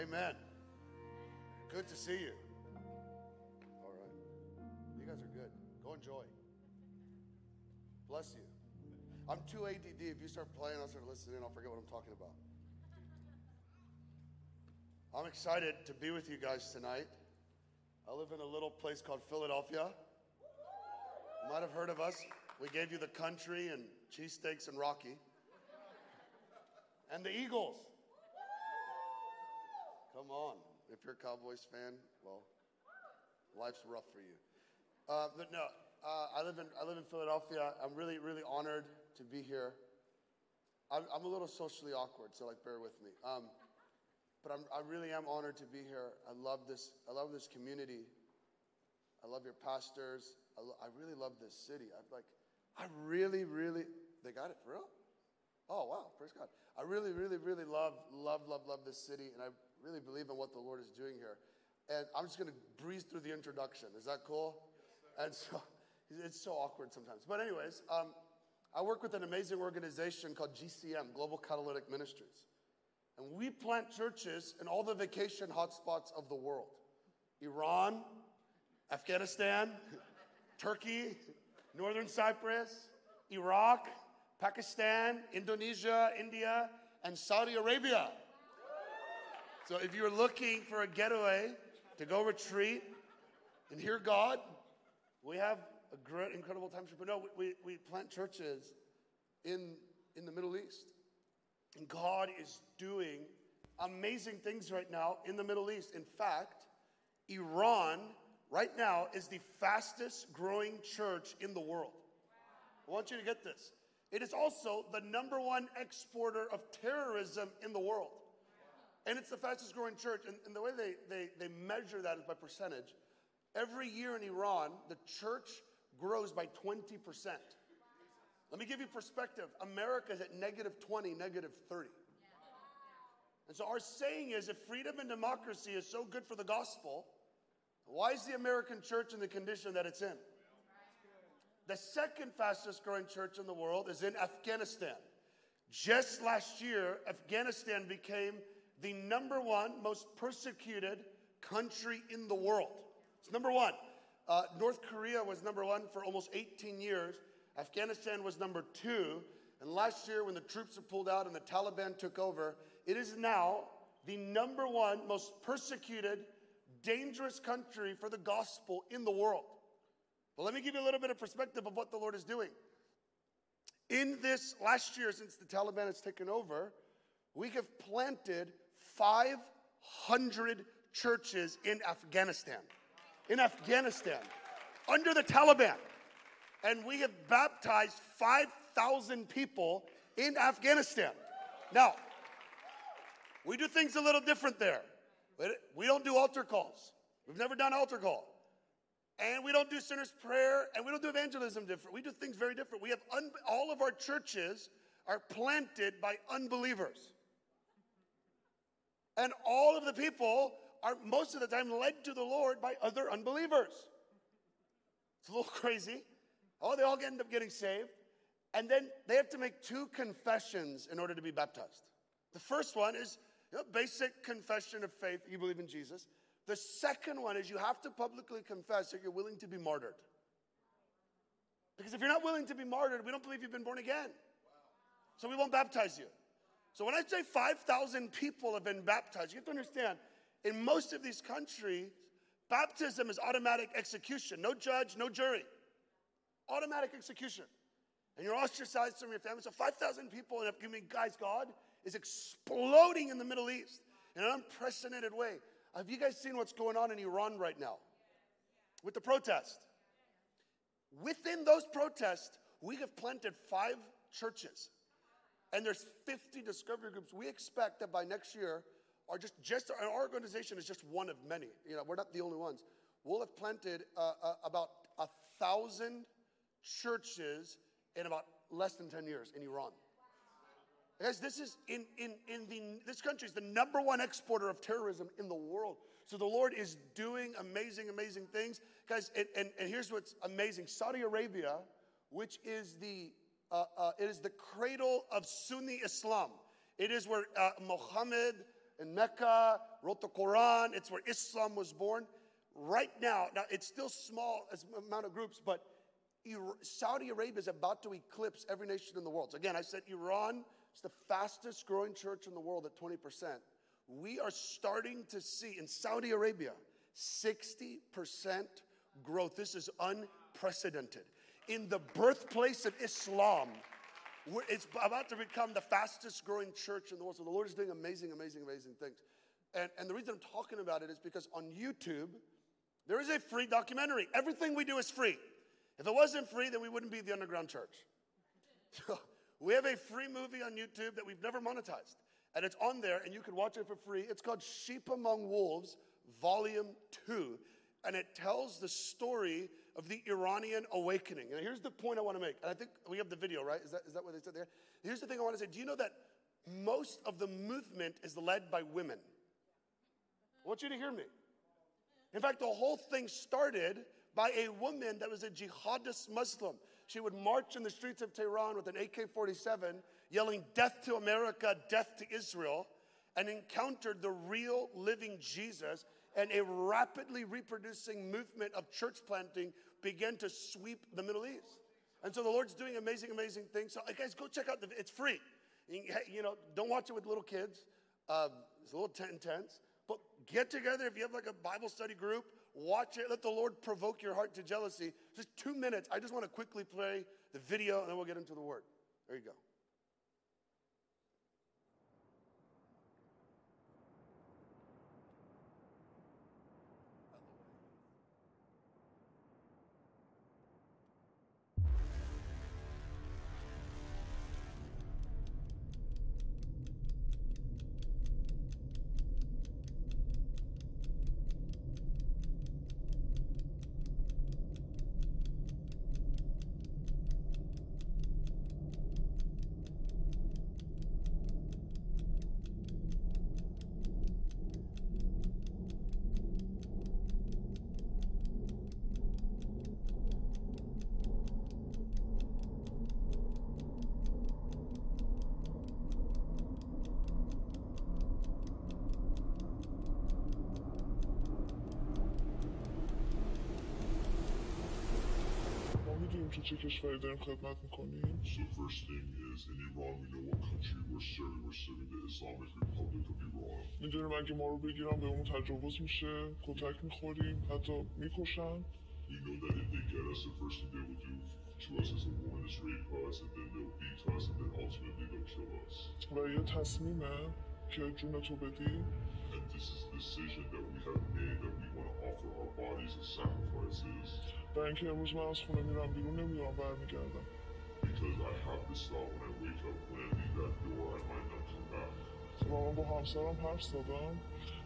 Amen. Good to see you. All right. You guys are good. Go enjoy. Bless you. I'm too ADD. If you start playing, I'll start listening. I'll forget what I'm talking about. I'm excited to be with you guys tonight. I live in a little place called Philadelphia. You might have heard of us. We gave you the country and cheesesteaks and Rocky. And the Eagles. Come on. If you're a Cowboys fan, well, life's rough for you. Uh, but no, uh, I, live in, I live in Philadelphia. I'm really, really honored to be here. I'm, I'm a little socially awkward, so like bear with me. Um, but I'm, I really am honored to be here. I love this. I love this community. I love your pastors. I, lo- I really love this city. I like. I really, really. They got it for real. Oh wow! Praise God. I really, really, really love, love, love, love this city, and I really believe in what the Lord is doing here. And I'm just going to breeze through the introduction. Is that cool? and so it's so awkward sometimes. But anyways, um, I work with an amazing organization called GCM, Global Catalytic Ministries. And we plant churches in all the vacation hotspots of the world Iran, Afghanistan, Turkey, Northern Cyprus, Iraq, Pakistan, Indonesia, India, and Saudi Arabia. So if you're looking for a getaway to go retreat and hear God, we have a great, incredible time. But no, we, we plant churches in, in the Middle East. And God is doing amazing things right now in the Middle East. In fact, Iran right now is the fastest growing church in the world. I want you to get this. It is also the number one exporter of terrorism in the world. And it's the fastest growing church. And, and the way they, they, they measure that is by percentage. Every year in Iran, the church grows by 20%. Let me give you perspective. America is at negative 20, negative 30. And so our saying is if freedom and democracy is so good for the gospel, why is the American church in the condition that it's in? The second fastest growing church in the world is in Afghanistan. Just last year, Afghanistan became the number one most persecuted country in the world. It's number one. Uh, North Korea was number one for almost 18 years. Afghanistan was number two. And last year, when the troops were pulled out and the Taliban took over, it is now the number one most persecuted, dangerous country for the gospel in the world. But let me give you a little bit of perspective of what the Lord is doing. In this last year, since the Taliban has taken over, we have planted 500 churches in Afghanistan. In Afghanistan, under the Taliban. And we have baptized 5,000 people in Afghanistan. Now, we do things a little different there. We don't do altar calls. We've never done altar call. And we don't do sinner's prayer, and we don't do evangelism different. We do things very different. We have un- all of our churches are planted by unbelievers. And all of the people are most of the time led to the Lord by other unbelievers. It's a little crazy. Oh, they all end up getting saved. And then they have to make two confessions in order to be baptized. The first one is you know, basic confession of faith, you believe in Jesus. The second one is you have to publicly confess that you're willing to be martyred. Because if you're not willing to be martyred, we don't believe you've been born again. So we won't baptize you. So when I say 5,000 people have been baptized, you have to understand, in most of these countries, baptism is automatic execution. No judge, no jury. Automatic execution. And you're ostracized from your family. So 5,000 people, and I mean, guys, God is exploding in the Middle East in an unprecedented way. Have you guys seen what's going on in Iran right now with the protest? Within those protests, we have planted five churches, and there's 50 discovery groups. We expect that by next year, our just just our organization is just one of many. You know, we're not the only ones. We'll have planted uh, uh, about a thousand churches in about less than 10 years in Iran. Guys, this is in, in, in the this country is the number one exporter of terrorism in the world. So the Lord is doing amazing, amazing things. Guys, and, and, and here's what's amazing. Saudi Arabia, which is the uh, uh, it is the cradle of Sunni Islam. It is where uh, Muhammad in Mecca, wrote the Quran. It's where Islam was born. Right now, now it's still small as amount of groups, but Saudi Arabia is about to eclipse every nation in the world. So again, I said Iran is the fastest growing church in the world at 20%. We are starting to see in Saudi Arabia 60% growth. This is unprecedented. In the birthplace of Islam, it's about to become the fastest growing church in the world. So the Lord is doing amazing, amazing, amazing things. And, and the reason I'm talking about it is because on YouTube, there is a free documentary. Everything we do is free. If it wasn't free, then we wouldn't be the underground church. So we have a free movie on YouTube that we've never monetized. And it's on there, and you can watch it for free. It's called Sheep Among Wolves, Volume 2. And it tells the story of the Iranian awakening. And here's the point I want to make. And I think we have the video, right? Is that, is that what they said there? Here's the thing I want to say. Do you know that most of the movement is led by women? I want you to hear me. In fact, the whole thing started by a woman that was a jihadist Muslim. She would march in the streets of Tehran with an AK 47, yelling, Death to America, death to Israel, and encountered the real living Jesus and a rapidly reproducing movement of church planting began to sweep the Middle East. And so the Lord's doing amazing, amazing things. So, guys, go check out the. It's free. You know, don't watch it with little kids. Um, it's a little intense. But get together if you have like a Bible study group. Watch it. Let the Lord provoke your heart to jealousy. Just two minutes. I just want to quickly play the video, and then we'll get into the word. There you go. تو چه کشوری داریم خدمت می‌کنیم So first thing is in Iran we know what country we're serving. We're serving the Islamic Republic of Iran. می‌دونیم اگه ما رو بگیرن به اون تجاوز میشه کتک می‌خوریم حتی می‌کشن We know that if they get us, the first thing they will do to us is a woman is rape us, and then they'll beat us, and then ultimately they'll kill us. و یه تصمیمه که جون تو بدی And this is the decision that we have made that we want to offer our bodies as sacrifices. برای اینکه امروز من از خونه میرم بیرون نمیدونم برمیگردم Because I have this thought when I wake up, when I leave that door, I might not come back. و من با همسرم حرف زدم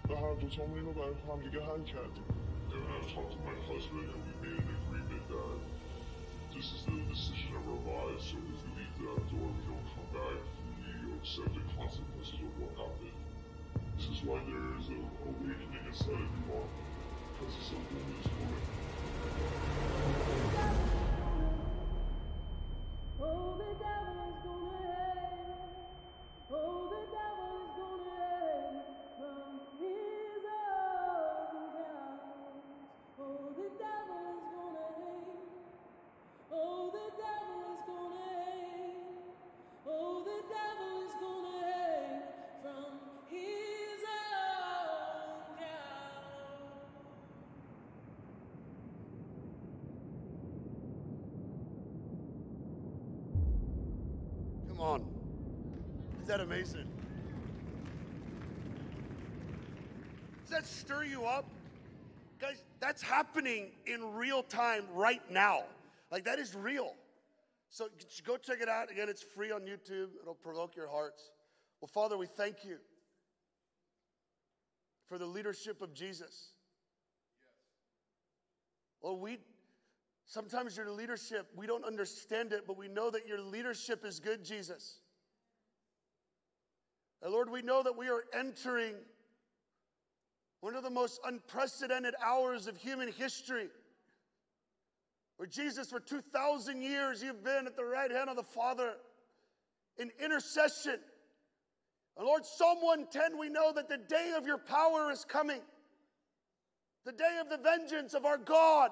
و هر دوتامون اینو برای همدیگه حل کردیم And I've talked to my husband, and we made an agreement that this is the decision of our lives. So if we leave that door, we don't come back. We accept the consequences of what happened. This is why there is an awakening inside of Iran, because it's a woman's amazing? Does that stir you up? Guys, that's happening in real time right now. Like, that is real. So go check it out. Again, it's free on YouTube, it'll provoke your hearts. Well, Father, we thank you for the leadership of Jesus. Well, we sometimes your leadership, we don't understand it, but we know that your leadership is good, Jesus. And Lord, we know that we are entering one of the most unprecedented hours of human history. Where Jesus, for 2,000 years, you've been at the right hand of the Father in intercession, And Lord, Psalm 110, we know that the day of your power is coming, the day of the vengeance of our God.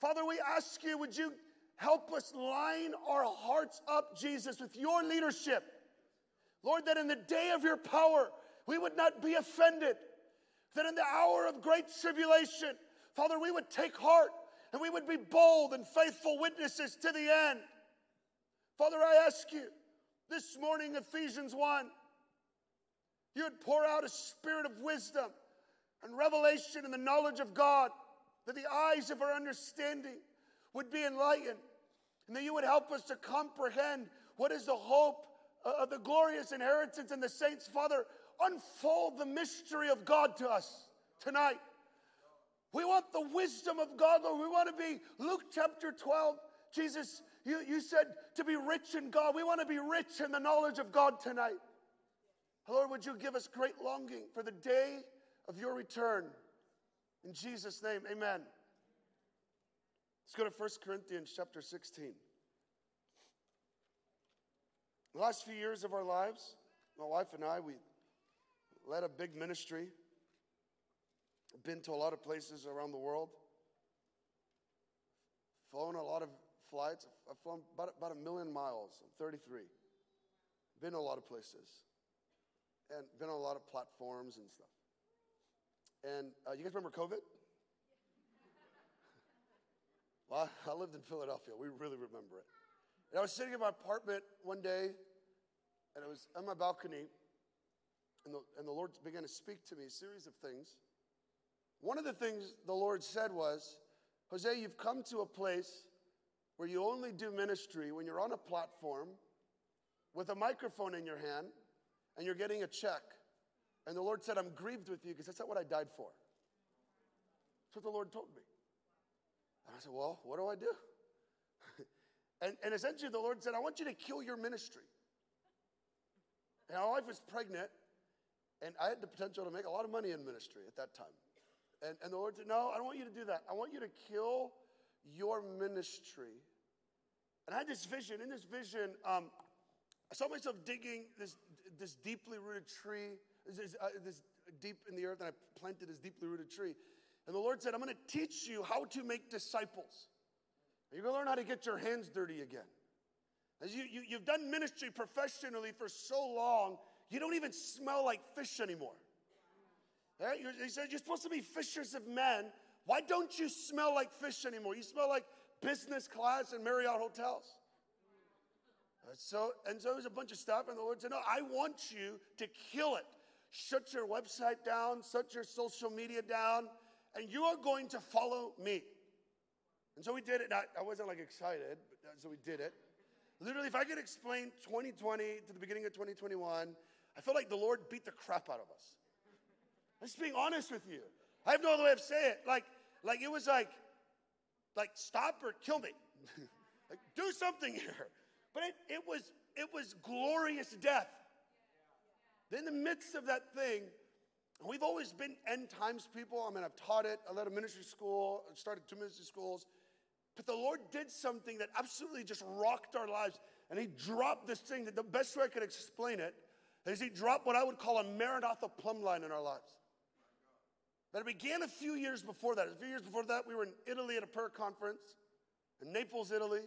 Father, we ask you, would you help us line our hearts up, Jesus, with your leadership? Lord, that in the day of your power, we would not be offended, that in the hour of great tribulation, Father, we would take heart and we would be bold and faithful witnesses to the end. Father, I ask you this morning, Ephesians 1, you would pour out a spirit of wisdom and revelation and the knowledge of God, that the eyes of our understanding would be enlightened, and that you would help us to comprehend what is the hope of the glorious inheritance in the saints. Father, unfold the mystery of God to us tonight. We want the wisdom of God, Lord. We want to be, Luke chapter 12, Jesus, you, you said to be rich in God. We want to be rich in the knowledge of God tonight. Lord, would you give us great longing for the day of your return? In Jesus' name, amen. Let's go to 1 Corinthians chapter 16. The last few years of our lives, my wife and I, we led a big ministry. Been to a lot of places around the world. Flown a lot of flights. I've flown about, about a million miles. I'm 33. Been to a lot of places. And been on a lot of platforms and stuff. And uh, you guys remember COVID? well, I lived in Philadelphia. We really remember it. And I was sitting in my apartment one day, and I was on my balcony, and the, and the Lord began to speak to me a series of things. One of the things the Lord said was, Jose, you've come to a place where you only do ministry when you're on a platform with a microphone in your hand and you're getting a check. And the Lord said, I'm grieved with you because that's not what I died for. That's what the Lord told me. And I said, Well, what do I do? And, and essentially, the Lord said, I want you to kill your ministry. And my wife was pregnant, and I had the potential to make a lot of money in ministry at that time. And, and the Lord said, No, I don't want you to do that. I want you to kill your ministry. And I had this vision. In this vision, um, I saw myself digging this, this deeply rooted tree, this, uh, this deep in the earth, and I planted this deeply rooted tree. And the Lord said, I'm going to teach you how to make disciples. You're going to learn how to get your hands dirty again. As you, you, you've done ministry professionally for so long, you don't even smell like fish anymore. Eh? Right? He said, You're supposed to be fishers of men. Why don't you smell like fish anymore? You smell like business class and Marriott hotels. Uh, so, and so there's a bunch of stuff, and the Lord said, No, I want you to kill it. Shut your website down, shut your social media down, and you are going to follow me. And so we did it. I, I wasn't like excited, but, uh, so we did it. Literally, if I could explain 2020 to the beginning of 2021, I feel like the Lord beat the crap out of us. I'm just being honest with you. I have no other way of saying it. Like, like it was like, like stop or kill me. like do something here. But it, it was it was glorious death. Then, in the midst of that thing, we've always been end times people. I mean, I've taught it. I led a ministry school, I started two ministry schools. But the Lord did something that absolutely just rocked our lives. And He dropped this thing that the best way I could explain it is He dropped what I would call a Maranatha plumb line in our lives. But it began a few years before that. A few years before that, we were in Italy at a prayer conference in Naples, Italy.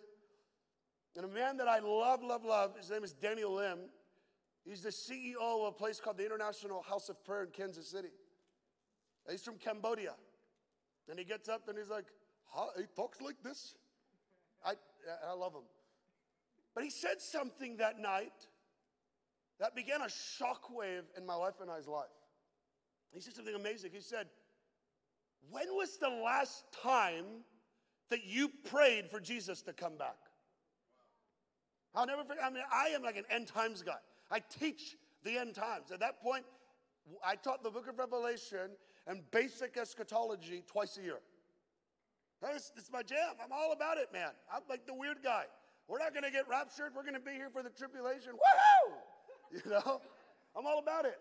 And a man that I love, love, love, his name is Daniel Lim. He's the CEO of a place called the International House of Prayer in Kansas City. He's from Cambodia. And he gets up and he's like, he talks like this. I, I love him. But he said something that night that began a shockwave in my wife and I's life. He said something amazing. He said, when was the last time that you prayed for Jesus to come back? I'll never forget. I mean, I am like an end times guy. I teach the end times. At that point, I taught the book of Revelation and basic eschatology twice a year. That's, that's my jam. I'm all about it, man. I'm like the weird guy. We're not going to get raptured. We're going to be here for the tribulation. Woohoo! You know, I'm all about it.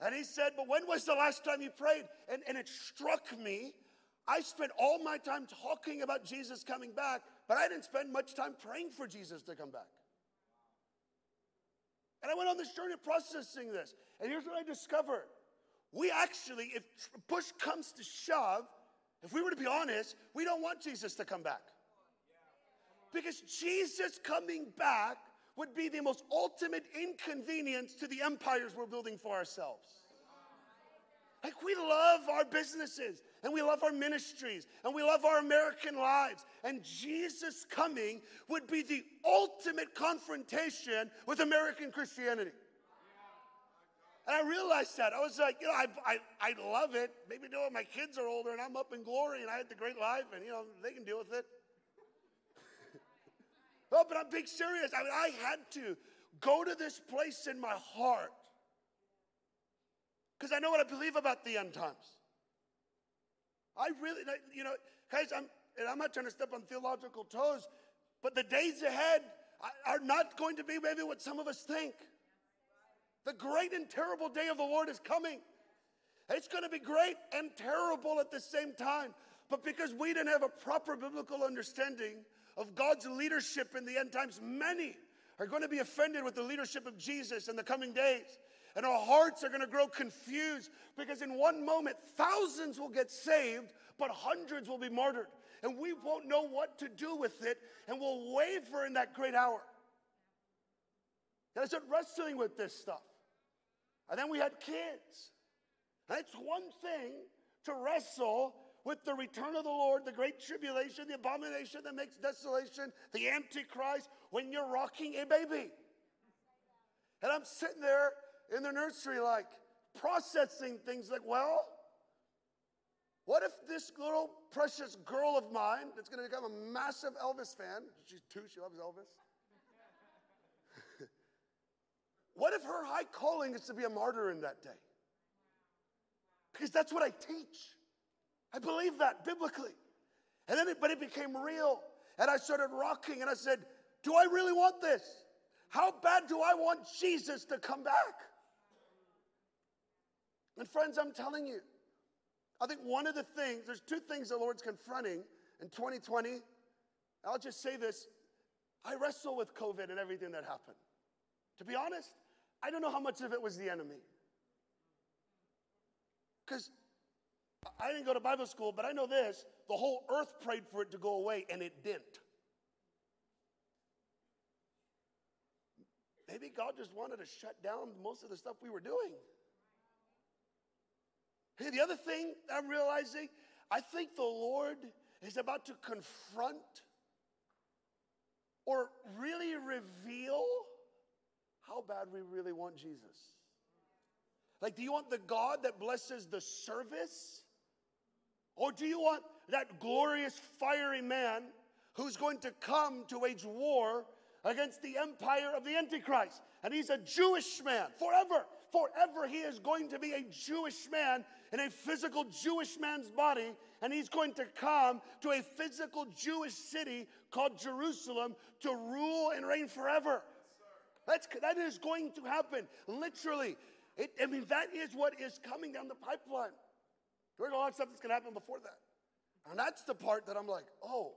And he said, But when was the last time you prayed? And, and it struck me. I spent all my time talking about Jesus coming back, but I didn't spend much time praying for Jesus to come back. And I went on this journey of processing this. And here's what I discovered. We actually, if push comes to shove, if we were to be honest, we don't want Jesus to come back. Because Jesus coming back would be the most ultimate inconvenience to the empires we're building for ourselves. Like, we love our businesses and we love our ministries and we love our American lives. And Jesus coming would be the ultimate confrontation with American Christianity. And I realized that. I was like, you know, I, I, I love it. Maybe you know, my kids are older and I'm up in glory and I had the great life and, you know, they can deal with it. oh, but I'm being serious. I mean, I had to go to this place in my heart because I know what I believe about the end times. I really, you know, guys, I'm, and I'm not trying to step on theological toes, but the days ahead are not going to be maybe what some of us think. The great and terrible day of the Lord is coming. It's going to be great and terrible at the same time. But because we didn't have a proper biblical understanding of God's leadership in the end times, many are going to be offended with the leadership of Jesus in the coming days. And our hearts are going to grow confused because in one moment, thousands will get saved, but hundreds will be martyred. And we won't know what to do with it, and we'll waver in that great hour. And I started wrestling with this stuff. And then we had kids. It's one thing to wrestle with the return of the Lord, the great tribulation, the abomination that makes desolation, the Antichrist, when you're rocking a baby. And I'm sitting there in the nursery, like processing things like, well, what if this little precious girl of mine that's going to become a massive Elvis fan, she's two, she loves Elvis. What if her high calling is to be a martyr in that day? Because that's what I teach. I believe that biblically. And then it, but it became real. And I started rocking and I said, Do I really want this? How bad do I want Jesus to come back? And friends, I'm telling you, I think one of the things, there's two things the Lord's confronting in 2020. I'll just say this I wrestle with COVID and everything that happened. To be honest, I don't know how much of it was the enemy. Because I didn't go to Bible school, but I know this the whole earth prayed for it to go away, and it didn't. Maybe God just wanted to shut down most of the stuff we were doing. Hey, the other thing I'm realizing, I think the Lord is about to confront or really reveal how bad we really want Jesus. Like, do you want the God that blesses the service? Or do you want that glorious, fiery man who's going to come to wage war against the empire of the Antichrist? And he's a Jewish man forever. Forever, he is going to be a Jewish man in a physical Jewish man's body, and he's going to come to a physical Jewish city called Jerusalem to rule and reign forever. That's, that is going to happen, literally. It, I mean, that is what is coming down the pipeline. There's a lot of stuff that's going to happen before that. And that's the part that I'm like, oh,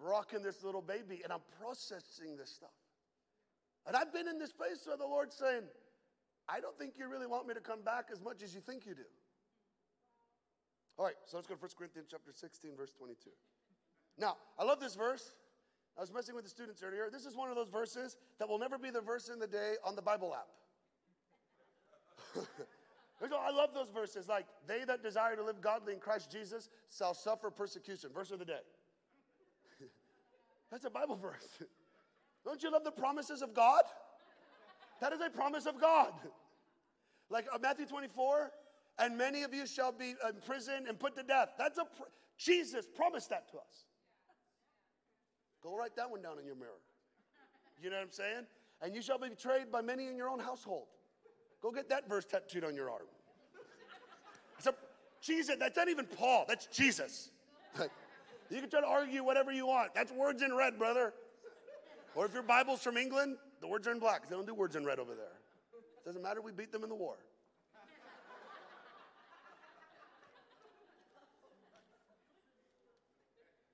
rocking this little baby, and I'm processing this stuff. And I've been in this place where the Lord's saying, I don't think you really want me to come back as much as you think you do. All right, so let's go to 1 Corinthians chapter 16, verse 22. Now, I love this verse. I was messing with the students earlier. This is one of those verses that will never be the verse in the day on the Bible app. I love those verses like, they that desire to live godly in Christ Jesus shall suffer persecution. Verse of the day. That's a Bible verse. Don't you love the promises of God? That is a promise of God. Like uh, Matthew 24, and many of you shall be imprisoned and put to death. That's a pr- Jesus promised that to us. Go write that one down in your mirror. You know what I'm saying? And you shall be betrayed by many in your own household. Go get that verse tattooed on your arm. So, Jesus, that's not even Paul, that's Jesus. you can try to argue whatever you want. That's words in red, brother. Or if your Bible's from England, the words are in black. They don't do words in red over there. It Doesn't matter, we beat them in the war.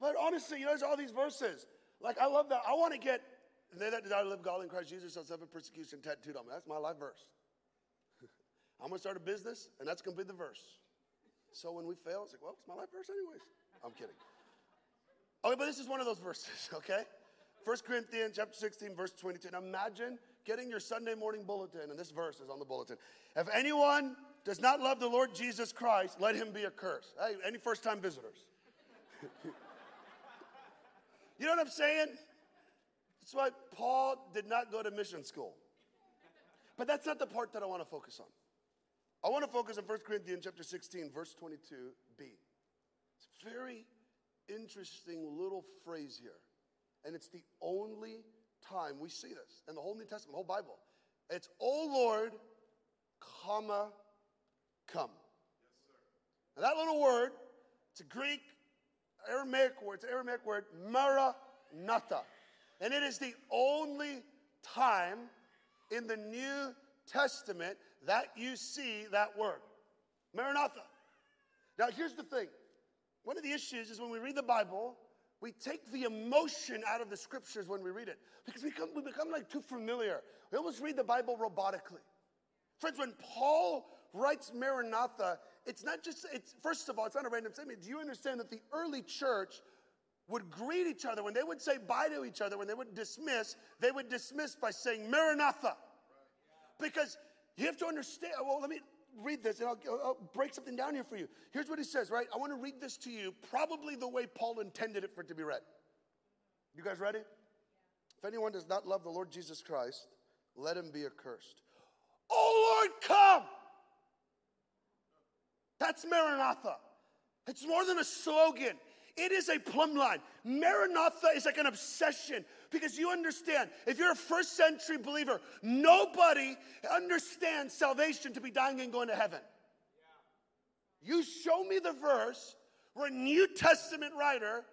But honestly, you know, there's all these verses. Like, I love that. I want to get they that desire to live godly in Christ Jesus shall suffer persecution tattooed on me. That's my life verse. I'm gonna start a business, and that's gonna be the verse. So when we fail, it's like, well, it's my life verse anyways. I'm kidding. Okay, but this is one of those verses, okay? 1 Corinthians chapter 16, verse 22. Now imagine getting your Sunday morning bulletin, and this verse is on the bulletin. If anyone does not love the Lord Jesus Christ, let him be accursed. Hey, any first time visitors? you know what I'm saying? That's why Paul did not go to mission school. But that's not the part that I want to focus on. I want to focus on 1 Corinthians chapter 16, verse 22b. It's a very interesting little phrase here. And it's the only time we see this in the whole New Testament, the whole Bible. It's, O Lord, comma, come. Now that little word, it's a Greek, Aramaic word, it's an Aramaic word, maranatha. And it is the only time in the New Testament that you see that word, maranatha. Now here's the thing. One of the issues is when we read the Bible, we take the emotion out of the scriptures when we read it because we become, we become like too familiar. We almost read the Bible robotically. Friends, when Paul writes Maranatha, it's not just, it's, first of all, it's not a random statement. Do you understand that the early church would greet each other when they would say bye to each other, when they would dismiss, they would dismiss by saying Maranatha. Because you have to understand, oh, well, let me, read this and I'll, I'll, break something down here for you. Here's what he says, right? I want to read this to you probably the way Paul intended it for it to be read. You guys ready? If anyone does not love the Lord Jesus Christ, let him be accursed. Oh Lord, come! That's Maranatha. It's more than a slogan. It is a plumb line. Maranatha is like an obsession because you understand, if you're a first century believer, nobody understands salvation to be dying and going to heaven. You show me the verse where a New Testament writer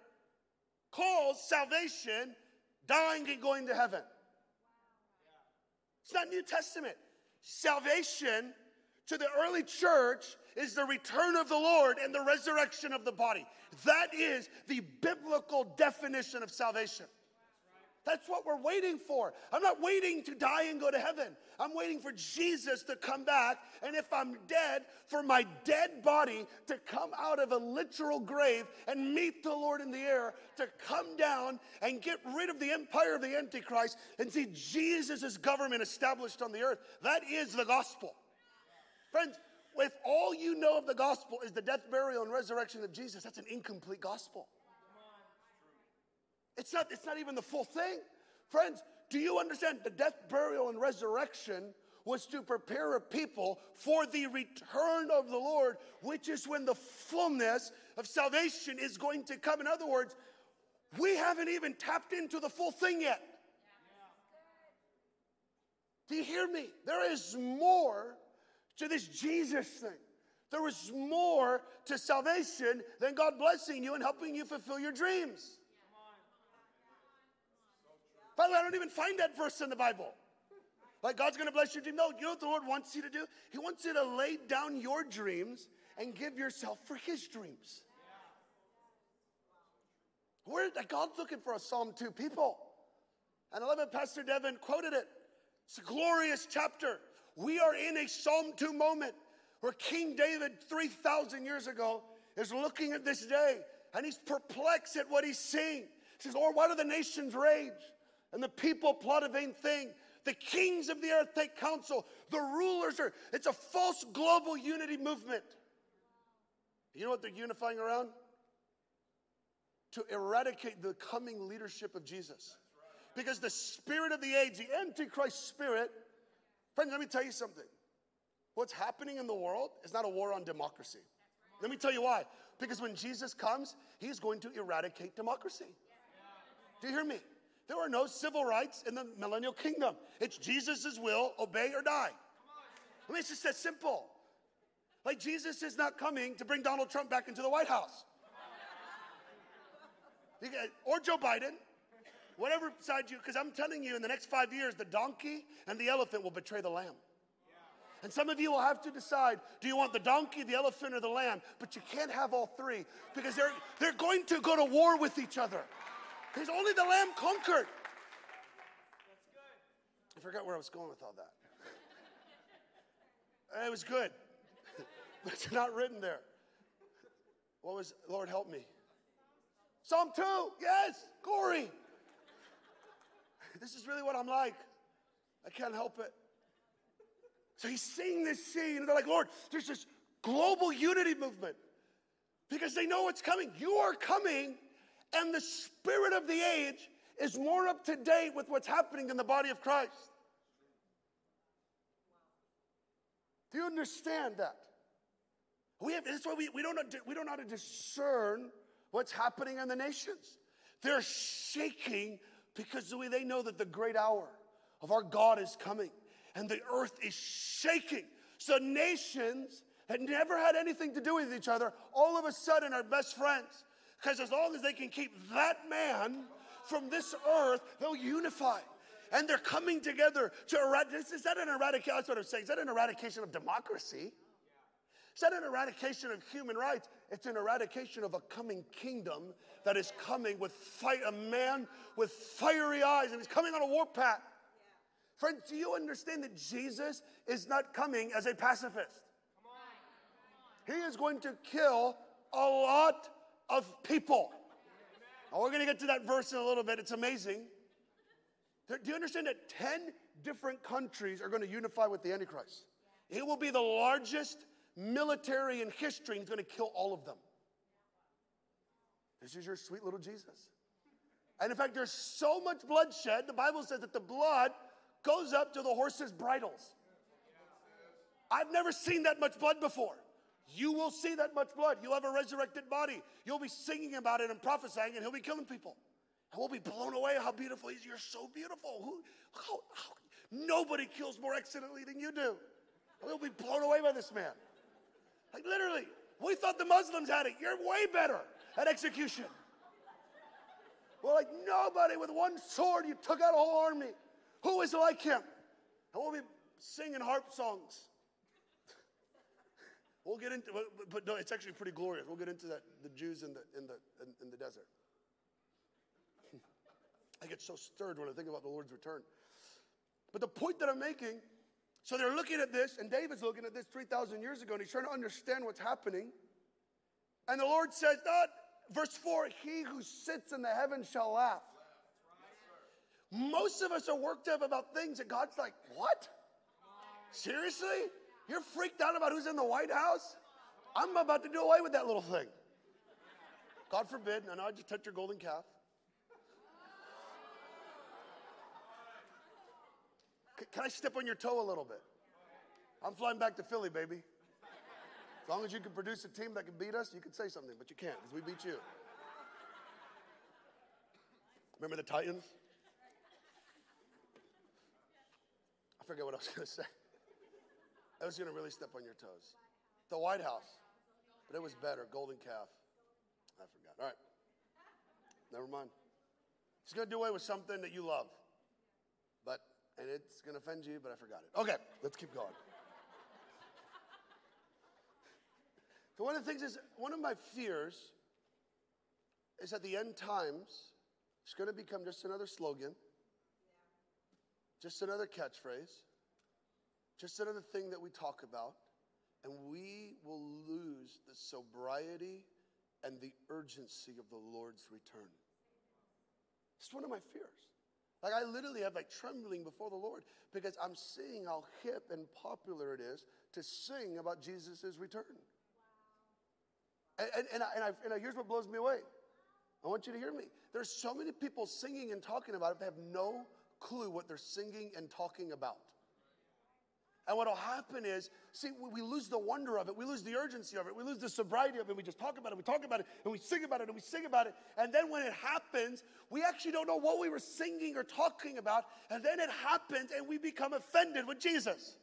calls salvation dying and going to heaven. It's not New Testament. Salvation to the early church is the return of the Lord and the resurrection of the body. That is the biblical definition of salvation. That's what we're waiting for. I'm not waiting to die and go to heaven. I'm waiting for Jesus to come back. And if I'm dead, for my dead body to come out of a literal grave and meet the Lord in the air, to come down and get rid of the empire of the Antichrist and see Jesus' government established on the earth. That is the gospel. Friends, if all you know of the gospel is the death, burial, and resurrection of Jesus, that's an incomplete gospel. It's not, it's not even the full thing. Friends, do you understand the death, burial, and resurrection was to prepare a people for the return of the Lord, which is when the fullness of salvation is going to come. In other words, we haven't even tapped into the full thing yet. Do you hear me? There is more to this Jesus thing. There was more to salvation than God blessing you and helping you fulfill your dreams. By the way, I don't even find that verse in the Bible. Like God's gonna bless your dream. No, you know what the Lord wants you to do? He wants you to lay down your dreams and give yourself for His dreams. Where God's looking for a Psalm 2 people. And I love it, Pastor Devin quoted it. It's a glorious chapter. We are in a Psalm 2 moment where King David, 3,000 years ago, is looking at this day and he's perplexed at what he's seeing. He says, Lord, why do the nations rage and the people plot a vain thing? The kings of the earth take counsel. The rulers are, it's a false global unity movement. You know what they're unifying around? To eradicate the coming leadership of Jesus. Because the spirit of the age, the Antichrist spirit, friends, let me tell you something. What's happening in the world is not a war on democracy. Let me tell you why. Because when Jesus comes, he's going to eradicate democracy. Do you hear me? There are no civil rights in the millennial kingdom. It's Jesus' will, obey or die. I mean, it's just that simple. Like, Jesus is not coming to bring Donald Trump back into the White House. Or Joe Biden, whatever side you, because I'm telling you, in the next five years, the donkey and the elephant will betray the lamb. And some of you will have to decide do you want the donkey, the elephant, or the lamb? But you can't have all three because they're, they're going to go to war with each other. There's only the lamb conquered. I forgot where I was going with all that. it was good, but it's not written there. What was, Lord, help me? Psalm 2, yes, glory. This is really what I'm like. I can't help it. So he's seeing this scene, and they're like, Lord, there's this global unity movement because they know what's coming. You are coming, and the spirit of the age is more up to date with what's happening in the body of Christ. Do you understand that? We have, that's why we, we, don't we don't know how to discern what's happening in the nations. They're shaking because the way they know that the great hour of our God is coming and the earth is shaking. So nations that never had anything to do with each other all of a sudden are best friends. Because as long as they can keep that man from this earth, they'll unify. And they're coming together to eradicate. Is that an eradication? That's what I'm saying. Is that an eradication of democracy? Is that an eradication of human rights? It's an eradication of a coming kingdom that is coming with fight, a man with fiery eyes, and he's coming on a warpath. Friends, do you understand that Jesus is not coming as a pacifist? He is going to kill a lot of people. Now, we're going to get to that verse in a little bit. It's amazing. Do you understand that 10 different countries are going to unify with the Antichrist? It will be the largest military in history, and he's going to kill all of them. This is your sweet little Jesus. And in fact, there's so much bloodshed, the Bible says that the blood goes up to the horses' bridles. I've never seen that much blood before. You will see that much blood. You'll have a resurrected body. You'll be singing about it and prophesying, and he'll be killing people. And we'll be blown away how beautiful he is. You're so beautiful. Who, how, how, nobody kills more excellently than you do. We'll be blown away by this man. Like literally, we thought the Muslims had it. You're way better at execution. Well, like nobody with one sword, you took out a whole army. Who is like him? And we'll be singing harp songs. We'll get into, but no, it's actually pretty glorious. We'll get into that, the Jews in the, in the, in, in the desert. I get so stirred when I think about the Lord's return. But the point that I'm making, so they're looking at this, and David's looking at this 3,000 years ago, and he's trying to understand what's happening. And the Lord says, not, uh, verse 4, he who sits in the heavens shall laugh. Most of us are worked up about things that God's like, what? Seriously? You're freaked out about who's in the White House? I'm about to do away with that little thing. God forbid. No, no, I just touched your golden calf. Can I step on your toe a little bit? I'm flying back to Philly, baby. As long as you can produce a team that can beat us, you can say something, but you can't because we beat you. Remember the Titans? I forget what I was going to say. I was going to really step on your toes. The White House, but it was better. Golden calf. I forgot. All right. Never mind. He's going to do away with something that you love. But, and it's going to offend you, but I forgot it. Okay, let's keep going. so, one of the things is, one of my fears is at the end times, it's going to become just another slogan, just another catchphrase just another thing that we talk about, and we will lose the sobriety and the urgency of the Lord's return. It's one of my fears. Like I literally have like trembling before the Lord because I'm seeing how hip and popular it is to sing about Jesus' return. And, and, and, I, and, I, and I, here's what blows me away. I want you to hear me. There's so many people singing and talking about it, they have no clue what they're singing and talking about. And what will happen is, see, we lose the wonder of it. We lose the urgency of it. We lose the sobriety of it. We just talk about it. We talk about it and we sing about it and we sing about it. And then when it happens, we actually don't know what we were singing or talking about. And then it happens and we become offended with Jesus.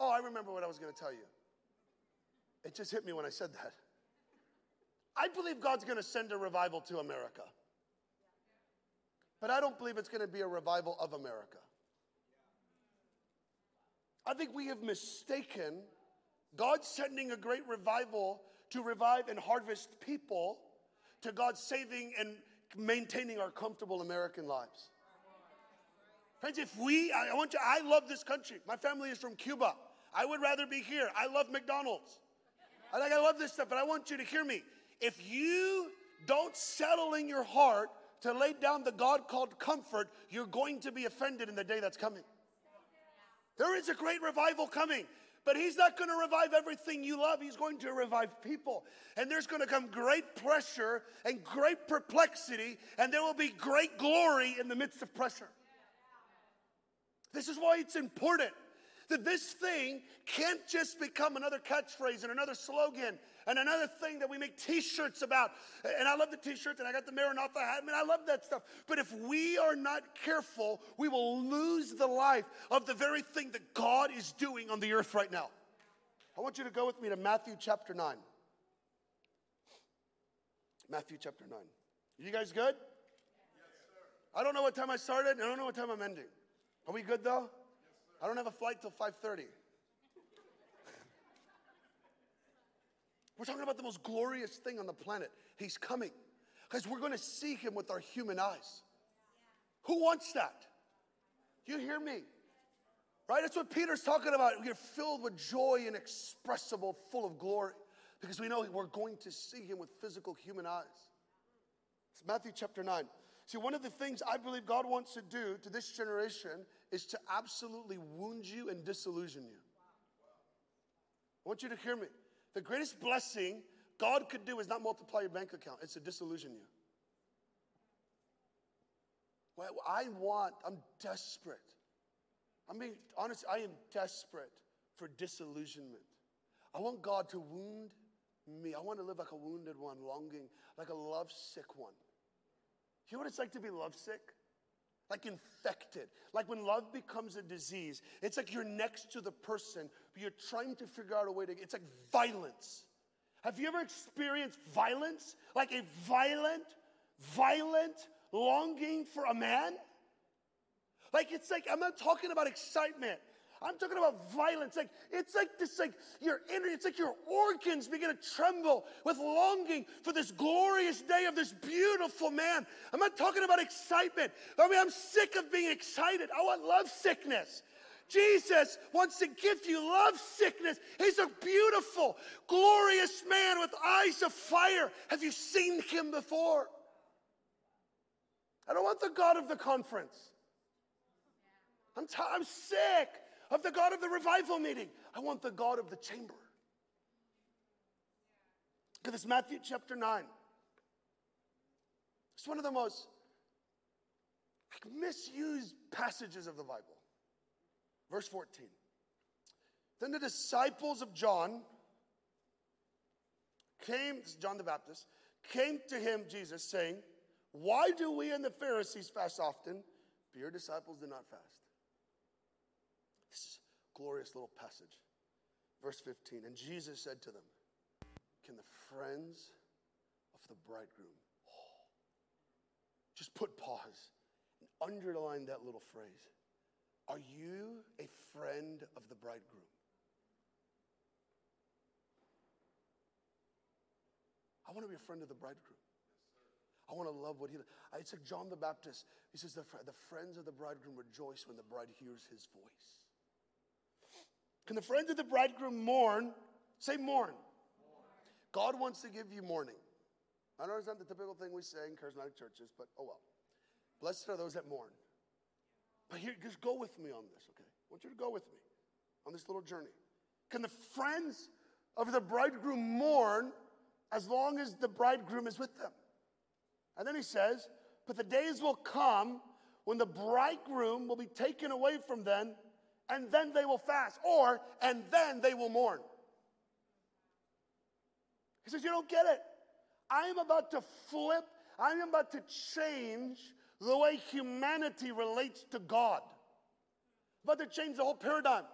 Oh, I remember what I was going to tell you. It just hit me when I said that. I believe God's going to send a revival to America. But I don't believe it's going to be a revival of America. I think we have mistaken God sending a great revival to revive and harvest people to God saving and maintaining our comfortable American lives. Friends, if we, I want you, I love this country. My family is from Cuba. I would rather be here. I love McDonald's. I like, I love this stuff, but I want you to hear me. If you don't settle in your heart to lay down the God called comfort, you're going to be offended in the day that's coming. There is a great revival coming. But he's not going to revive everything you love. He's going to revive people. And there's going to come great pressure and great perplexity, and there will be great glory in the midst of pressure. This is why it's important that this thing can't just become another catchphrase and another slogan and another thing that we make t-shirts about. And I love the t-shirts and I got the Maranatha hat. I mean, I love that stuff. But if we are not careful, we will lose the life of the very thing that God is doing on the earth right now. I want you to go with me to Matthew chapter 9. Matthew chapter 9. You guys good? I don't know what time I started. and I don't know what time I'm ending. Are we good though? Yes, I don't have a flight till 5:30. We're talking about the most glorious thing on the planet. He's coming. Because we're going to see him with our human eyes. Who wants that? You hear me? Right? That's what Peter's talking about. We're filled with joy inexpressible, full of glory. Because we know we're going to see him with physical human eyes. It's Matthew chapter 9. See, one of the things I believe God wants to do to this generation is to absolutely wound you and disillusion you. I want you to hear me. The greatest blessing God could do is not multiply your bank account, it's to disillusion you. Well, I want, I'm desperate. I mean, being honest, I am desperate for disillusionment. I want God to wound me. I want to live like a wounded one, longing, like a lovesick one. You know what it's like to be lovesick? Like infected. Like when love becomes a disease, it's like you're next to the person, but you're trying to figure out a way to, it's like violence. Have you ever experienced violence? Like a violent, violent longing for a man? Like it's like, I'm not talking about excitement. I'm talking about violence. Like it's like this, like your inner, it's like your organs begin to tremble with longing for this glorious day of this beautiful man. I'm not talking about excitement. I mean, I'm sick of being excited. Oh, I want love sickness. Jesus wants to give you love sickness. He's a beautiful, glorious man with eyes of fire. Have you seen him before? I don't want the God of the conference. I'm, t- I'm sick of the God of the revival meeting. I want the God of the chamber. At this Matthew chapter 9. It's one of the most like, misused passages of the Bible. Verse 14. Then the disciples of John came, John the Baptist, came to him, Jesus, saying, Why do we and the Pharisees fast often, but your disciples do not fast? Glorious little passage. Verse 15. And Jesus said to them, Can the friends of the bridegroom oh, just put pause and underline that little phrase? Are you a friend of the bridegroom? I want to be a friend of the bridegroom. I want to love what he. It's like John the Baptist. He says, the, the friends of the bridegroom rejoice when the bride hears his voice. Can the friends of the bridegroom mourn? Say mourn. mourn. God wants to give you mourning. I know it's not the typical thing we say in charismatic churches, but oh well. Blessed are those that mourn. But here, just go with me on this, okay? I want you to go with me on this little journey. Can the friends of the bridegroom mourn as long as the bridegroom is with them? And then he says, But the days will come when the bridegroom will be taken away from them, and then they will fast, or, and then they will mourn. He says, You don't get it. I am about to flip, I am about to change the way humanity relates to God. I'm about to change the whole paradigm.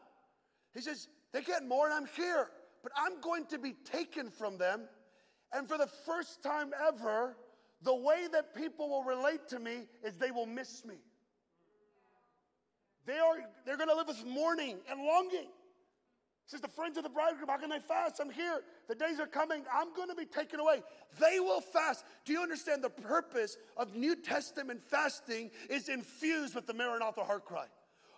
He says, They can't mourn, I'm here, but I'm going to be taken from them. And for the first time ever, the way that people will relate to me is they will miss me. They are, they're going to live with mourning and longing. Says the friends of the bridegroom, how can they fast? I'm here. The days are coming. I'm going to be taken away. They will fast. Do you understand the purpose of New Testament fasting is infused with the Maranatha heart cry?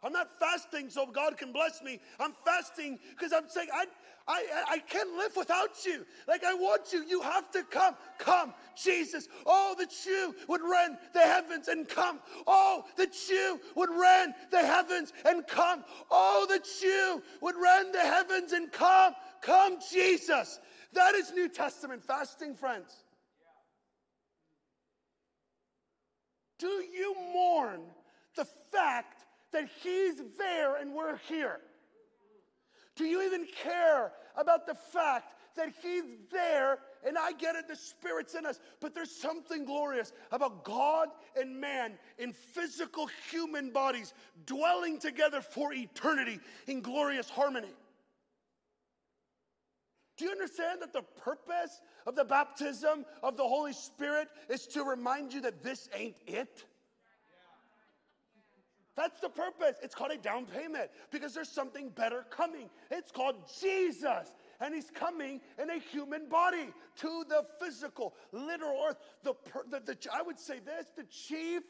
I'm not fasting so God can bless me. I'm fasting because I'm saying, I, I, I can't live without you. Like, I want you. You have to come. Come, Jesus. Oh, that you would rend the heavens and come. Oh, that you would rend the heavens and come. Oh, that you would rend the heavens and come. Come, Jesus. That is New Testament fasting, friends. Do you mourn the fact that He's there and we're here? Do you even care about the fact that He's there? And I get it, the Spirit's in us, but there's something glorious about God and man in physical human bodies dwelling together for eternity in glorious harmony. Do you understand that the purpose of the baptism of the Holy Spirit is to remind you that this ain't it? That's the purpose. It's called a down payment because there's something better coming. It's called Jesus. And he's coming in a human body to the physical, literal earth. The, the, the, I would say this the chief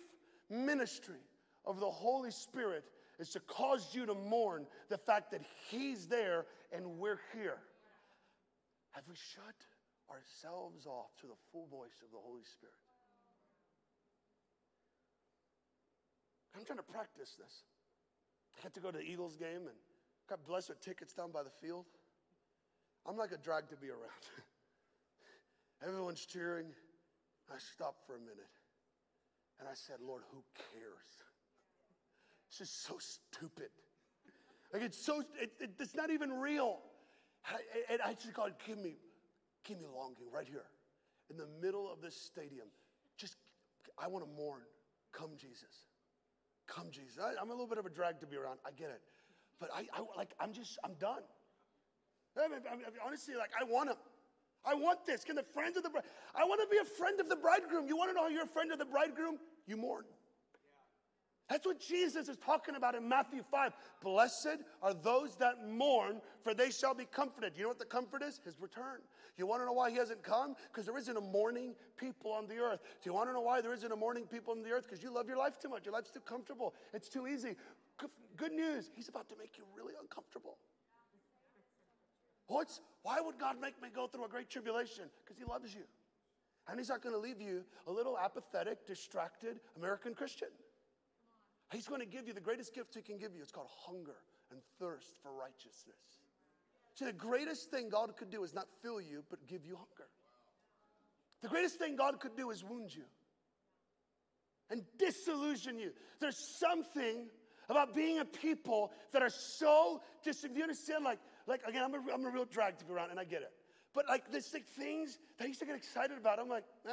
ministry of the Holy Spirit is to cause you to mourn the fact that he's there and we're here. Have we shut ourselves off to the full voice of the Holy Spirit? I'm trying to practice this. I had to go to the Eagles game and got blessed with tickets down by the field. I'm like a drag to be around. Everyone's cheering. I stopped for a minute and I said, Lord, who cares? It's just so stupid. Like it's so, it, it, it's not even real. And I just God, give me, give me longing right here in the middle of this stadium. Just, I want to mourn. Come, Jesus. Come, Jesus. I, am a little bit of a drag to be around. I get it. But I, I like, I'm just, I'm done. I mean, I mean, honestly, like, I want him. I want this. Can the friends of the bride, I want to be a friend of the bridegroom. You want to know how you're a friend of the bridegroom? You mourn. That's what Jesus is talking about in Matthew 5. Blessed are those that mourn, for they shall be comforted. You know what the comfort is? His return. You want to know why he hasn't come? Because there isn't a mourning people on the earth. Do you want to know why there isn't a mourning people on the earth? Because you love your life too much. Your life's too comfortable. It's too easy. Good news, he's about to make you really uncomfortable. What's, why would God make me go through a great tribulation? Because he loves you. And he's not going to leave you a little apathetic, distracted American Christian. He's going to give you the greatest gift he can give you. It's called hunger and thirst for righteousness. See, the greatest thing God could do is not fill you, but give you hunger. The greatest thing God could do is wound you and disillusion you. There's something about being a people that are so dis. Do you understand? Like, like again, I'm a, I'm a real drag to be around, and I get it. But like this, like things that I used to get excited about, I'm like, eh,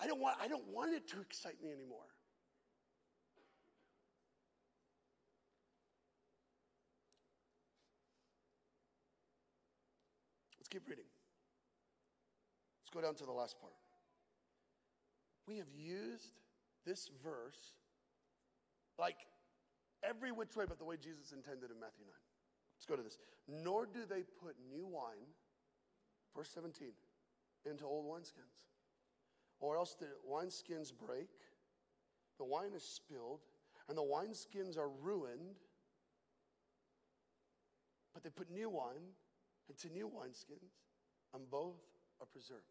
I don't want, I don't want it to excite me anymore. Let's keep reading. Let's go down to the last part. We have used this verse like every which way but the way Jesus intended in Matthew 9. Let's go to this. Nor do they put new wine, verse 17, into old wineskins, or else the wineskins break, the wine is spilled, and the wineskins are ruined. But they put new wine into new wineskins, and both are preserved.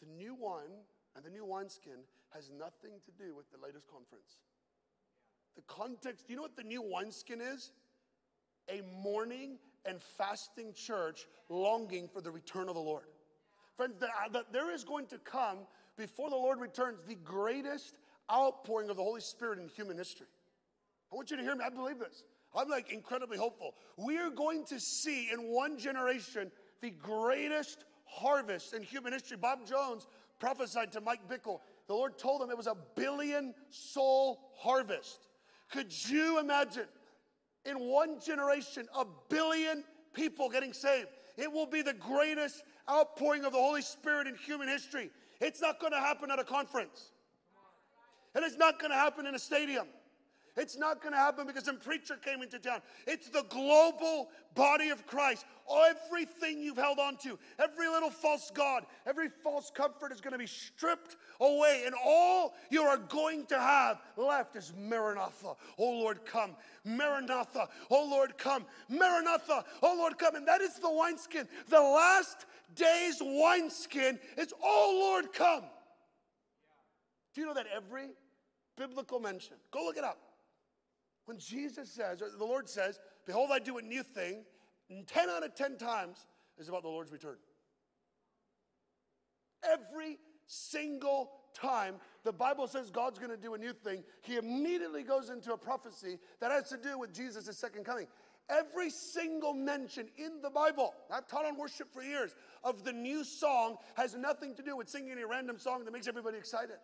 The new wine and the new wineskin has nothing to do with the latest conference. The context, you know what the new wineskin is? A mourning and fasting church longing for the return of the Lord. Friends, uh, there is going to come, before the Lord returns, the greatest outpouring of the Holy Spirit in human history. I want you to hear me. I believe this. I'm like incredibly hopeful. We are going to see in one generation the greatest harvest in human history. Bob Jones prophesied to Mike Bickle. The Lord told him it was a billion soul harvest. Could you imagine in one generation a billion people getting saved? It will be the greatest outpouring of the Holy Spirit in human history. It's not going to happen at a conference. And it's not going to happen in a stadium. It's not going to happen because some preacher came into town. It's the global body of Christ. Everything you've held on to, every little false God, every false comfort is going to be stripped away. And all you are going to have left is Maranatha. Oh Lord, come. Maranatha. Oh Lord, come. Maranatha. Oh Lord, come. And that is the wineskin. The last day's wineskin is, oh Lord, come. Do you know that every biblical mention, go look it up. When Jesus says, or the Lord says, Behold, I do a new thing, 10 out of 10 times is about the Lord's return. Every single time the Bible says God's going to do a new thing, he immediately goes into a prophecy that has to do with Jesus' second coming. Every single mention in the Bible, I've taught on worship for years, of the new song has nothing to do with singing a random song that makes everybody excited.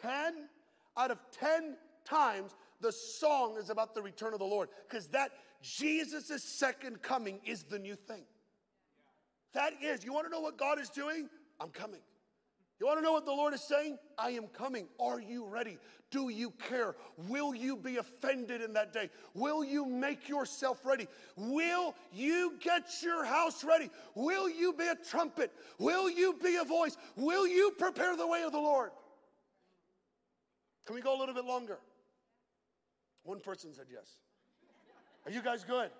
10 out of 10 times, the song is about the return of the Lord because that Jesus' second coming is the new thing. That is, you want to know what God is doing? I'm coming. You want to know what the Lord is saying? I am coming. Are you ready? Do you care? Will you be offended in that day? Will you make yourself ready? Will you get your house ready? Will you be a trumpet? Will you be a voice? Will you prepare the way of the Lord? Can we go a little bit longer? One person said yes. Are you guys good?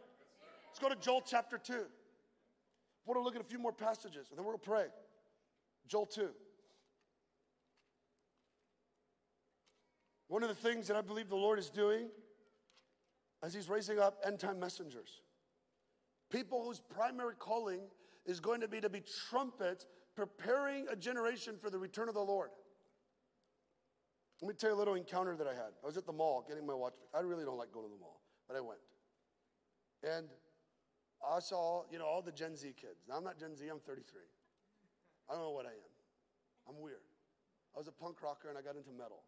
Let's go to Joel chapter 2. We're going to look at a few more passages and then we're going to pray. Joel 2. One of the things that I believe the Lord is doing as He's raising up end time messengers, people whose primary calling is going to be to be trumpets preparing a generation for the return of the Lord. Let me tell you a little encounter that I had. I was at the mall getting my watch. I really don't like going to the mall, but I went. And I saw, you know, all the Gen Z kids. Now, I'm not Gen Z, I'm 33. I don't know what I am. I'm weird. I was a punk rocker and I got into metal.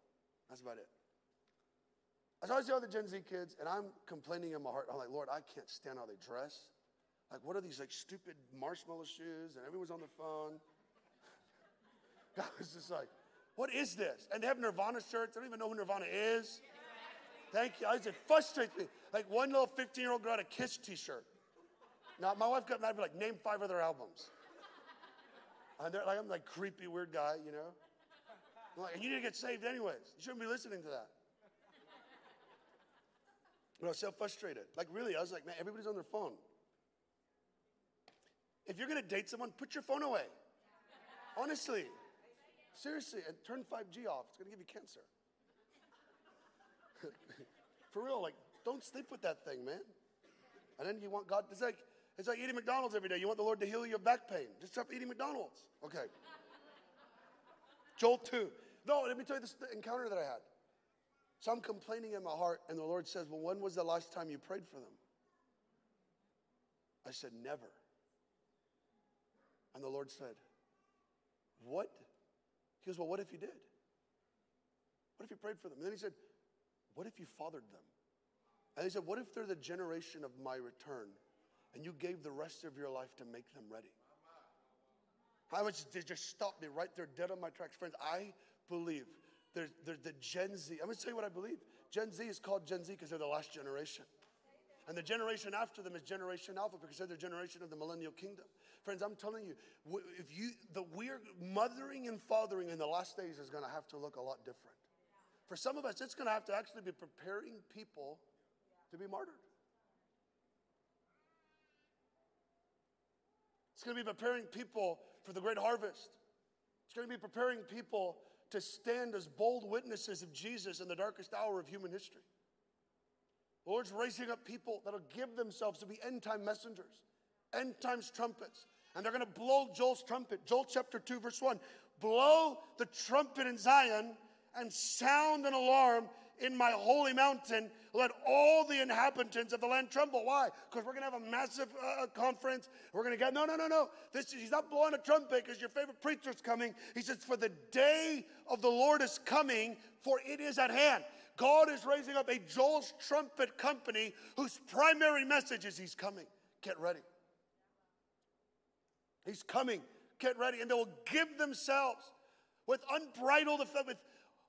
That's about it. So I see all the Gen Z kids and I'm complaining in my heart. I'm like, Lord, I can't stand how they dress. Like, what are these like stupid marshmallow shoes? And everyone's on the phone. I was just like, what is this? And they have Nirvana shirts. I don't even know who Nirvana is. Thank you. I said, frustrates me. Like one little 15 year old girl had a Kiss t shirt. Now, my wife got mad, be like, name five of their albums. And they're like, I'm like creepy, weird guy, you know? I'm like, and you need to get saved anyways. You shouldn't be listening to that. But I was so frustrated. Like, really, I was like, man, everybody's on their phone. If you're gonna date someone, put your phone away. Honestly. Seriously, and turn 5G off. It's gonna give you cancer. For real, like, don't sleep with that thing, man. And then you want God, it's like, it's like eating McDonald's every day. You want the Lord to heal your back pain. Just stop eating McDonald's. Okay. Joel 2. No, let me tell you this encounter that I had. So I'm complaining in my heart, and the Lord says, Well, when was the last time you prayed for them? I said, Never. And the Lord said, What? He goes, Well, what if you did? What if you prayed for them? And then he said, What if you fathered them? And he said, What if they're the generation of my return and you gave the rest of your life to make them ready? I was they just stopped me right there, dead on my tracks. Friends, I believe there's, there's the Gen Z. I'm going to tell you what I believe. Gen Z is called Gen Z because they're the last generation. And the generation after them is Generation Alpha because they're the generation of the millennial kingdom. Friends, I'm telling you, if you the we're mothering and fathering in the last days is going to have to look a lot different. For some of us, it's going to have to actually be preparing people to be martyred. It's going to be preparing people for the great harvest. It's going to be preparing people to stand as bold witnesses of Jesus in the darkest hour of human history. The Lord's raising up people that'll give themselves to be end time messengers, end times trumpets. And they're going to blow Joel's trumpet. Joel chapter 2, verse 1. Blow the trumpet in Zion and sound an alarm in my holy mountain. Let all the inhabitants of the land tremble. Why? Because we're going to have a massive uh, conference. We're going to get, no, no, no, no. This, he's not blowing a trumpet because your favorite preacher's coming. He says, For the day of the Lord is coming, for it is at hand. God is raising up a Joel's trumpet company whose primary message is He's coming. Get ready. He's coming. Get ready. And they will give themselves with unbridled, with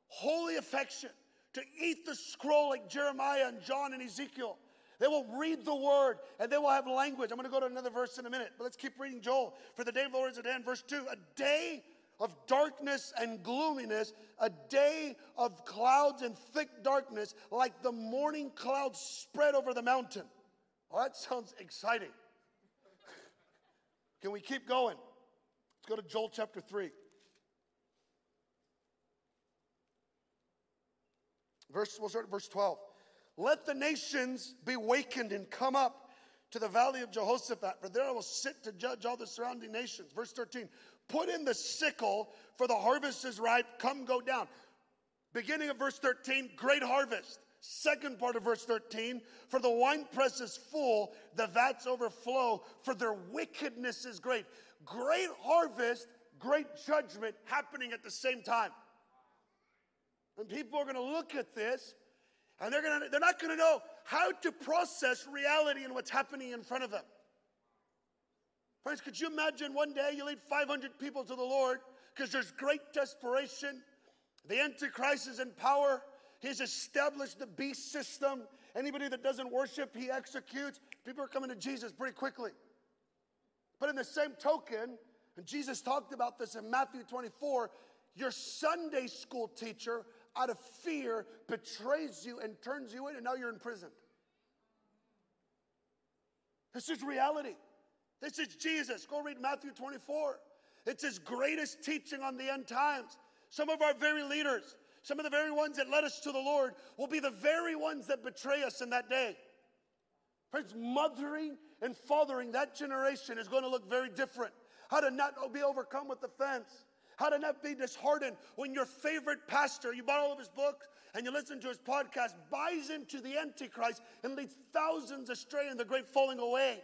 holy affection to eat the scroll like Jeremiah and John and Ezekiel. They will read the word and they will have language. I'm going to go to another verse in a minute, but let's keep reading Joel. For the day of the Lord is at hand, verse 2. A day of darkness and gloominess, a day of clouds and thick darkness, like the morning clouds spread over the mountain. Well, that sounds exciting. Can we keep going? Let's go to Joel chapter 3. Verse, we'll start at verse 12. Let the nations be wakened and come up to the valley of Jehoshaphat, for there I will sit to judge all the surrounding nations. Verse 13. Put in the sickle, for the harvest is ripe. Come, go down. Beginning of verse 13, great harvest. Second part of verse 13, for the winepress is full, the vats overflow, for their wickedness is great. Great harvest, great judgment happening at the same time. And people are going to look at this and they're, gonna, they're not going to know how to process reality and what's happening in front of them. Friends, could you imagine one day you lead 500 people to the Lord because there's great desperation? The Antichrist is in power. He's established the beast system. Anybody that doesn't worship, he executes. People are coming to Jesus pretty quickly. But in the same token, and Jesus talked about this in Matthew 24, your Sunday school teacher out of fear, betrays you and turns you in, and now you're in prison. This is reality. This is Jesus. Go read Matthew 24. It's his greatest teaching on the end times. Some of our very leaders, some of the very ones that led us to the Lord, will be the very ones that betray us in that day. Friends, mothering and fathering that generation is going to look very different. How to not be overcome with offense how to not be disheartened when your favorite pastor, you bought all of his books and you listen to his podcast, buys into the Antichrist and leads thousands astray in the great falling away.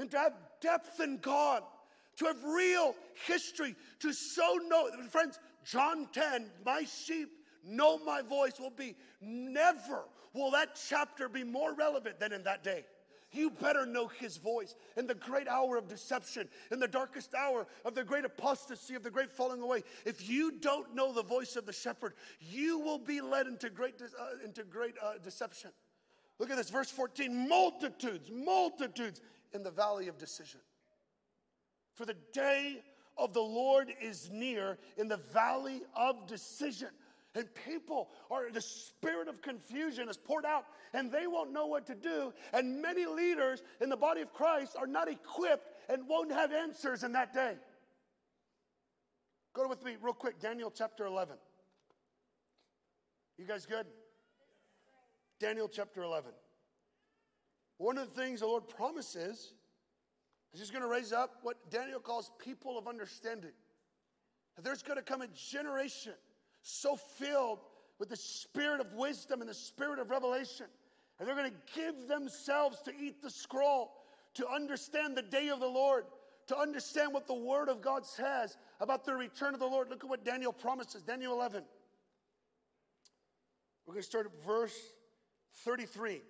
And to have depth in God, to have real history, to so know, friends, John 10, my sheep know my voice will be never will that chapter be more relevant than in that day. You better know his voice in the great hour of deception, in the darkest hour of the great apostasy, of the great falling away. If you don't know the voice of the shepherd, you will be led into great, uh, into great uh, deception. Look at this, verse 14 multitudes, multitudes in the valley of decision. For the day of the Lord is near in the valley of decision. And people are, the spirit of confusion is poured out and they won't know what to do. And many leaders in the body of Christ are not equipped and won't have answers in that day. Go with me real quick, Daniel chapter 11. You guys good? Daniel chapter 11. One of the things the Lord promises is He's going to raise up what Daniel calls people of understanding. There's going to come a generation so filled with the spirit of wisdom and the spirit of revelation. And they're going to give themselves to eat the scroll, to understand the day of the Lord, to understand what the word of God says about the return of the Lord. Look at what Daniel promises. Daniel 11. We're going to start at verse 33.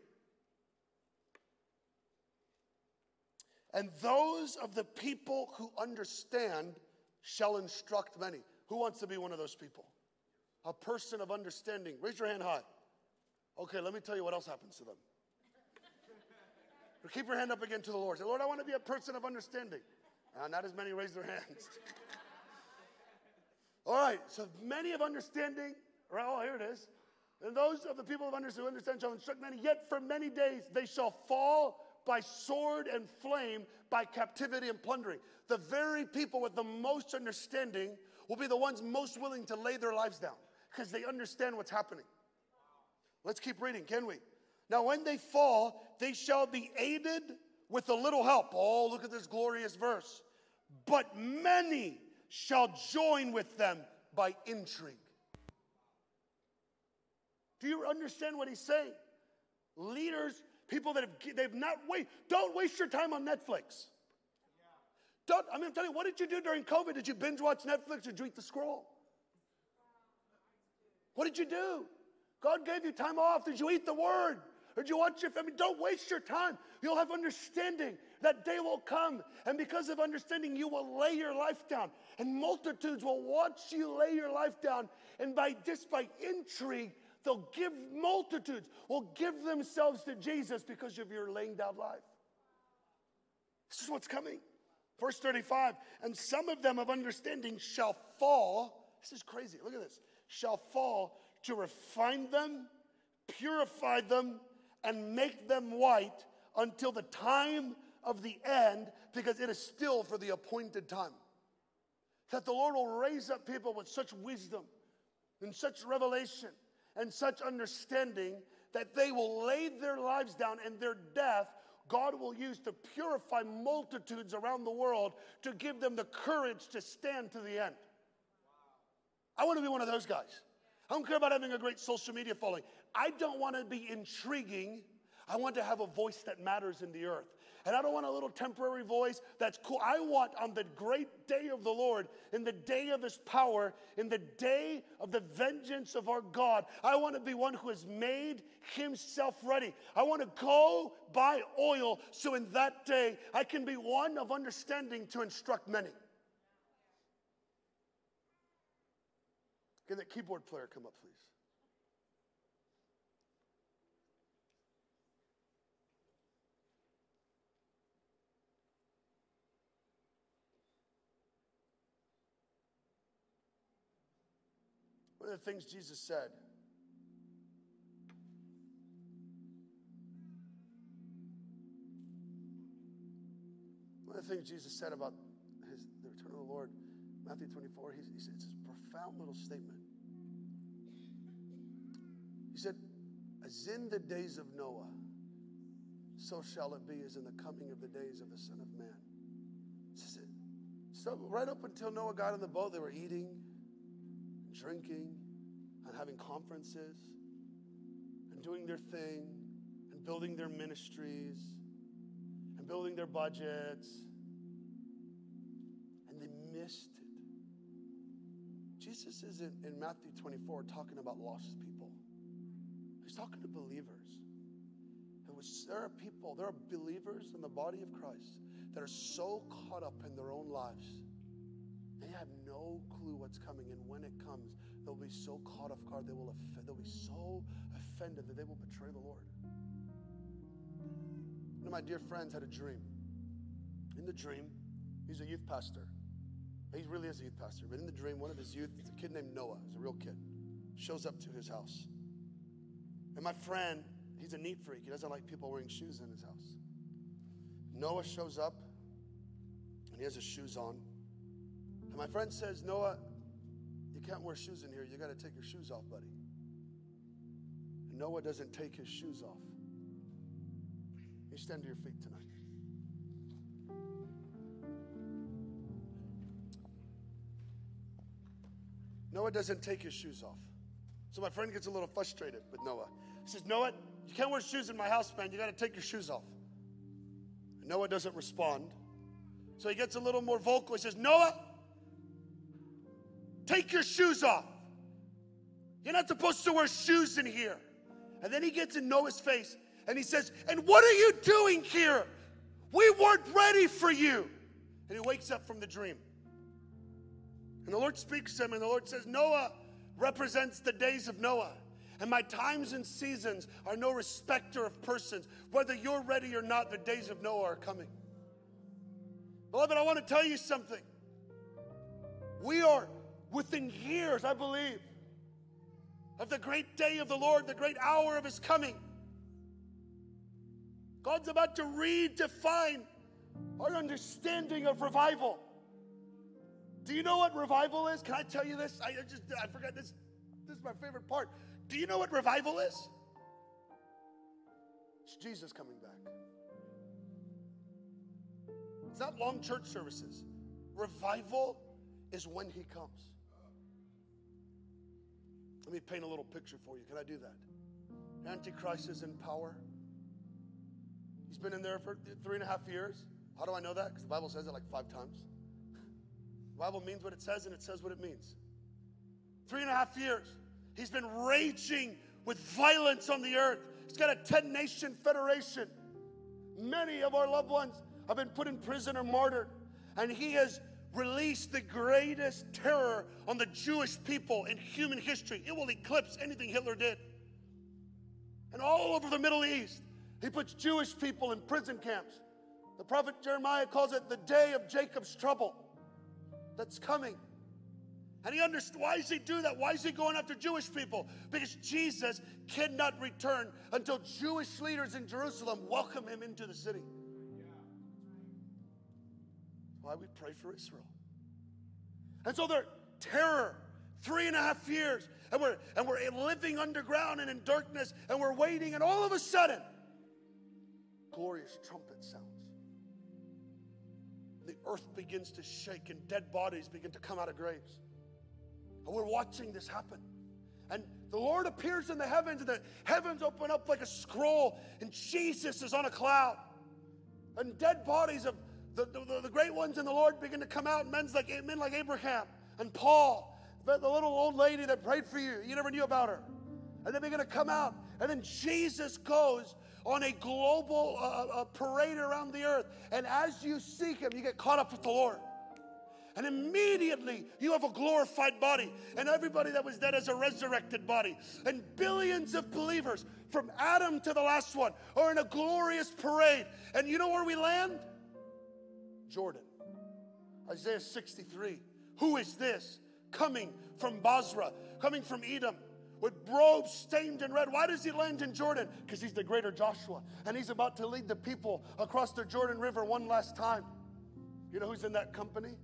And those of the people who understand shall instruct many. Who wants to be one of those people? a person of understanding. Raise your hand high. Okay, let me tell you what else happens to them. Keep your hand up again to the Lord. Say, Lord, I want to be a person of understanding. Uh, not as many raise their hands. All right, so many of understanding, right? Oh, here it is. And those of the people of understand, understand shall instruct many, yet for many days they shall fall by sword and flame, by captivity and plundering. The very people with the most understanding will be the ones most willing to lay their lives down because they understand what's happening. Let's keep reading, can we? Now, when they fall, they shall be aided with a little help. Oh, look at this glorious verse. But many shall join with them by intrigue. Do you understand what he's saying? Leaders, people that have they've not wait, don't waste your time on Netflix. Don't, I mean, I'm telling you, what did you do during COVID? Did you binge watch Netflix or eat the scroll? What did you do? God gave you time off. Did you eat the word? Or Did you watch your family? Don't waste your time. You'll have understanding. That day will come. And because of understanding, you will lay your life down. And multitudes will watch you lay your life down. And by just by intrigue, they'll give multitudes will give themselves to Jesus because of your laying down life. This is what's coming. Verse 35 And some of them of understanding shall fall. This is crazy. Look at this. Shall fall to refine them, purify them, and make them white until the time of the end, because it is still for the appointed time. That the Lord will raise up people with such wisdom and such revelation and such understanding that they will lay their lives down and their death God will use to purify multitudes around the world to give them the courage to stand to the end. I want to be one of those guys. I don't care about having a great social media following. I don't want to be intriguing. I want to have a voice that matters in the earth. And I don't want a little temporary voice that's cool. I want on the great day of the Lord, in the day of his power, in the day of the vengeance of our God, I want to be one who has made himself ready. I want to go buy oil so in that day I can be one of understanding to instruct many. Can that keyboard player come up, please? Of the things Jesus said One of the things Jesus said about his, the return of the Lord, Matthew 24, he, he said, it's a profound little statement. He said, As in the days of Noah, so shall it be as in the coming of the days of the Son of Man. So, right up until Noah got in the boat, they were eating, drinking, and having conferences, and doing their thing, and building their ministries, and building their budgets. And they missed it. Jesus is in, Matthew 24 talking about lost people. He's talking to believers. There are people, there are believers in the body of Christ that are so caught up in their own lives. They have no clue what's coming. And when it comes, they'll be so caught off guard, they will they'll be so offended that they will betray the Lord. One of my dear friends had a dream. In the dream, he's a youth pastor. He really is a youth pastor. But in the dream, one of his youth, a kid named Noah, he's a real kid, shows up to his house. And my friend, he's a neat freak. He doesn't like people wearing shoes in his house. Noah shows up, and he has his shoes on. My friend says, Noah, you can't wear shoes in here. You got to take your shoes off, buddy. And Noah doesn't take his shoes off. You stand to your feet tonight. Noah doesn't take his shoes off. So my friend gets a little frustrated with Noah. He says, Noah, you can't wear shoes in my house, man. You got to take your shoes off. And Noah doesn't respond. So he gets a little more vocal. He says, Noah, take your shoes off. You're not supposed to wear shoes in here. And then he gets in Noah's face and he says, And what are you doing here? We weren't ready for you. And he wakes up from the dream. And the Lord speaks to him, and the Lord says, Noah represents the days of Noah. And my times and seasons are no respecter of persons. Whether you're ready or not, the days of Noah are coming. Beloved, I want to tell you something. We are within years, I believe, of the great day of the Lord, the great hour of his coming. God's about to redefine our understanding of revival. Do you know what revival is? Can I tell you this? I just I forgot this. This is my favorite part. Do you know what revival is? It's Jesus coming back. It's not long church services. Revival is when he comes. Let me paint a little picture for you. Can I do that? Antichrist is in power. He's been in there for three and a half years. How do I know that? Because the Bible says it like five times. The Bible means what it says and it says what it means. Three and a half years. He's been raging with violence on the earth He's got a 10 nation federation. Many of our loved ones have been put in prison or martyred. And he has released the greatest terror on the Jewish people in human history. It will eclipse anything Hitler did. And all over the Middle East, he puts Jewish people in prison camps. The prophet Jeremiah calls it the day of Jacob's trouble that's coming. And he understands why does he do that? Why is he going after Jewish people? Because Jesus cannot return until Jewish leaders in Jerusalem welcome him into the city. Why we pray for Israel. And so they're terror, three and a half years, and we're and we're living underground and in darkness, and we're waiting, and all of a sudden, glorious trumpet sounds. The earth begins to shake, and dead bodies begin to come out of graves. And we're watching this happen. And the Lord appears in the heavens, and the heavens open up like a scroll, and Jesus is on a cloud. And dead bodies of the, the, the great ones in the Lord begin to come out, men's like, men like Abraham and Paul, the little old lady that prayed for you. You never knew about her. And they begin to come out. And then Jesus goes on a global uh, uh, parade around the earth. And as you seek him, you get caught up with the Lord. And immediately you have a glorified body. And everybody that was dead has a resurrected body. And billions of believers, from Adam to the last one, are in a glorious parade. And you know where we land? Jordan. Isaiah 63. Who is this coming from Bozrah, coming from Edom? With robes stained in red. Why does he land in Jordan? Because he's the greater Joshua. And he's about to lead the people across the Jordan River one last time. You know who's in that company?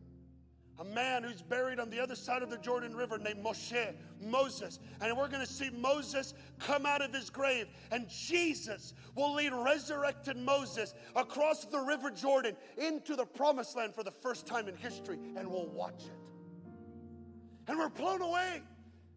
A man who's buried on the other side of the Jordan River named Moshe, Moses. And we're going to see Moses come out of his grave, and Jesus will lead resurrected Moses across the River Jordan into the promised land for the first time in history, and we'll watch it. And we're blown away.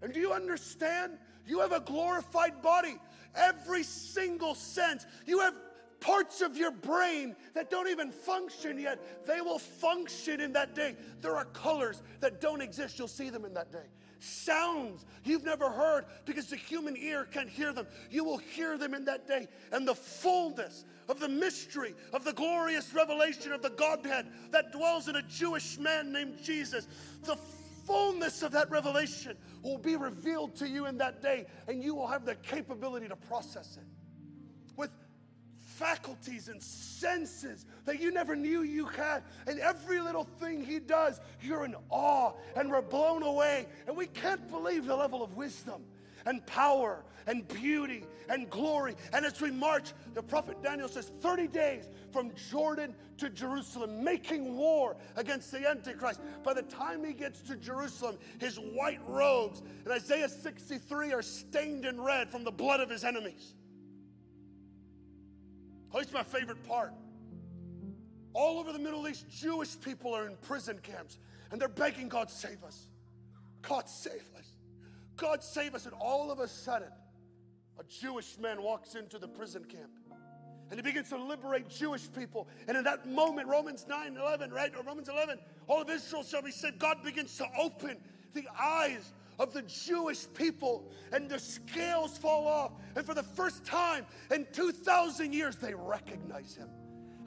And do you understand? You have a glorified body. Every single sense. You have parts of your brain that don't even function yet, they will function in that day. There are colors that don't exist, you'll see them in that day. Sounds you've never heard because the human ear can't hear them, you will hear them in that day. And the fullness of the mystery of the glorious revelation of the Godhead that dwells in a Jewish man named Jesus, the fullness of that revelation will be revealed to you in that day, and you will have the capability to process it faculties and senses that you never knew you had. And every little thing he does, you're in awe and we're blown away. And we can't believe the level of wisdom and power and beauty and glory. And as we march, the prophet Daniel says 30 days from Jordan to Jerusalem, making war against the Antichrist. By the time he gets to Jerusalem, his white robes in Isaiah 63 are stained in red from the blood of his enemies. Oh, it's my favorite part. All over the Middle East, Jewish people are in prison camps and they're begging God, save us. God, save us. God, save us. And all of a sudden, a Jewish man walks into the prison camp and he begins to liberate Jewish people. And in that moment, Romans 9 11, right? Or Romans 11, all of Israel shall be saved. God begins to open the eyes of the Jewish people, and the scales fall off. And for the first time in 2,000 years, they recognize him.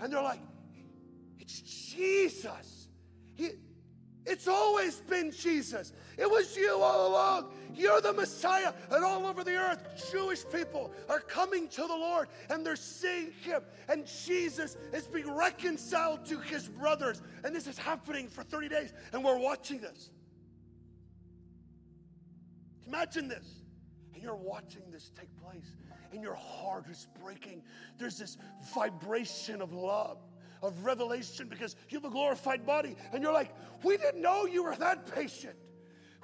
And they're like, it's Jesus. He, it's always been Jesus. It was you all along. You're the Messiah. And all over the earth, Jewish people are coming to the Lord and they're seeing Him. And Jesus is being reconciled to His brothers. And this is happening for 30 days. And we're watching this. Imagine this. And you're watching this take place, and your heart is breaking. There's this vibration of love, of revelation, because you have a glorified body, and you're like, We didn't know you were that patient.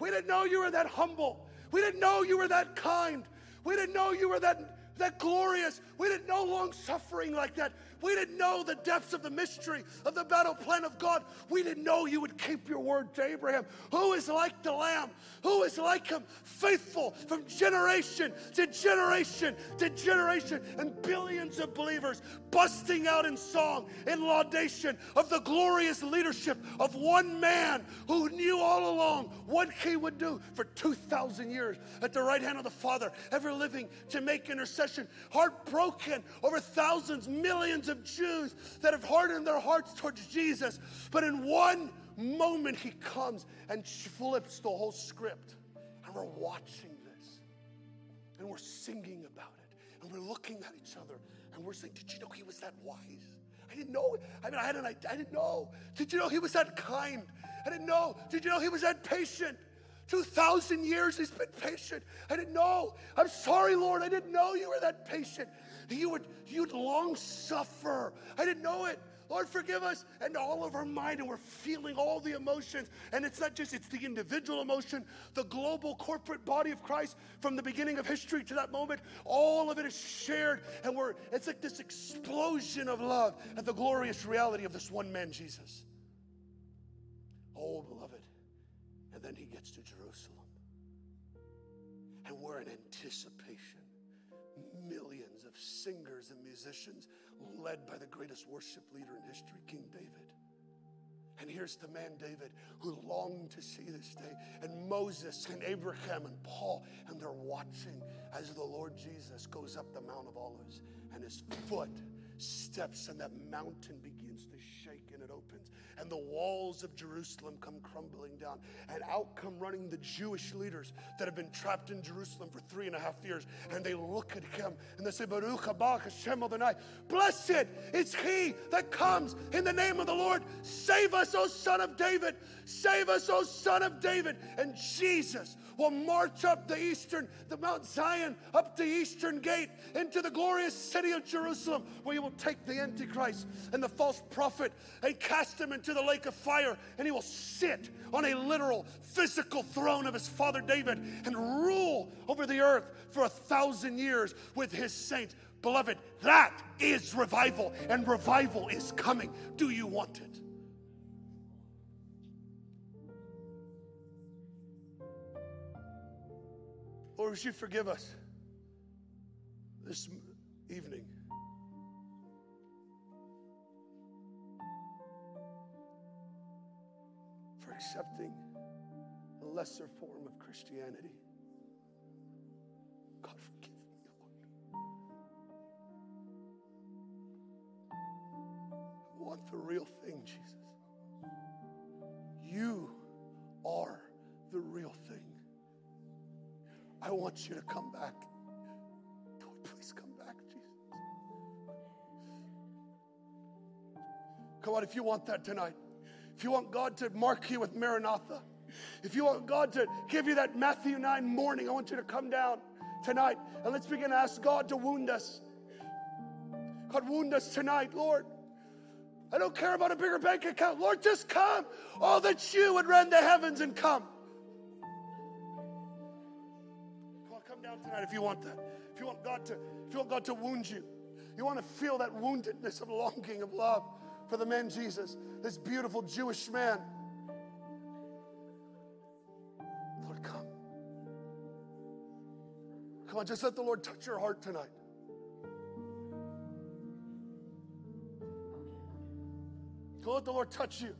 We didn't know you were that humble. We didn't know you were that kind. We didn't know you were that, that glorious. we didn't know long suffering like that. We didn't know the depths of the mystery of the battle plan of God. We didn't know you would keep your word to Abraham. Who is like the Lamb? Who is like him? Faithful from generation to generation to generation, and billions of believers busting out in song in laudation of the glorious leadership of one man who knew all along what he would do for 2,000 years at the right hand of the Father, ever living to make intercession, heartbroken over thousands, millions of Jews that have hardened their hearts towards Jesus. But in one moment, he comes and flips the whole script. And we're watching this, and we're singing about it, and we're looking at each other, and we're saying, Did you know he was that wise? I didn't know. I mean, I had an. I didn't know. Did you know he was that kind? I didn't know. Did you know he was that patient? 2,000 years he's been patient. I didn't know. I'm sorry, Lord. I didn't know you were that patient. You would, you'd long suffer. I didn't know it. Lord, forgive us. And all of our mind, and we're feeling all the emotions. And it's not just, it's the individual emotion, the global corporate body of Christ from the beginning of history to that moment. All of it is shared. And we're, it's like this explosion of love at the glorious reality of this one man, Jesus. Oh, beloved. And then he gets to Jerusalem. And we're in anticipation. Singers and musicians led by the greatest worship leader in history, King David. And here's the man David who longed to see this day, and Moses and Abraham and Paul, and they're watching as the Lord Jesus goes up the Mount of Olives, and his foot steps, and that mountain begins to shake and it opens and the walls of Jerusalem come crumbling down. And out come running the Jewish leaders that have been trapped in Jerusalem for three and a half years. And they look at him and they say, Baruch haba Hashem Adonai. Blessed is he that comes in the name of the Lord. Save us, O son of David. Save us, O son of David. And Jesus will march up the eastern, the Mount Zion, up the eastern gate into the glorious city of Jerusalem, where he will take the Antichrist and the false prophet and cast him into the lake of fire, and he will sit on a literal, physical throne of his father David and rule over the earth for a thousand years with his saints. Beloved, that is revival, and revival is coming. Do you want it? Lord, would you forgive us this evening? Accepting a lesser form of Christianity. God, forgive me, Lord. I want the real thing, Jesus. You are the real thing. I want you to come back. Lord, please come back, Jesus. Come on, if you want that tonight, if you want God to mark you with Maranatha, if you want God to give you that Matthew 9 morning, I want you to come down tonight and let's begin to ask God to wound us. God, wound us tonight, Lord. I don't care about a bigger bank account. Lord, just come. Oh, that you would rend the heavens and come. God, come. down tonight if you want that. If you want God to, if you want God to wound you, you want to feel that woundedness of longing of love for the man Jesus, this beautiful Jewish man. Lord, come. Come on, just let the Lord touch your heart tonight. Come let the Lord touch you.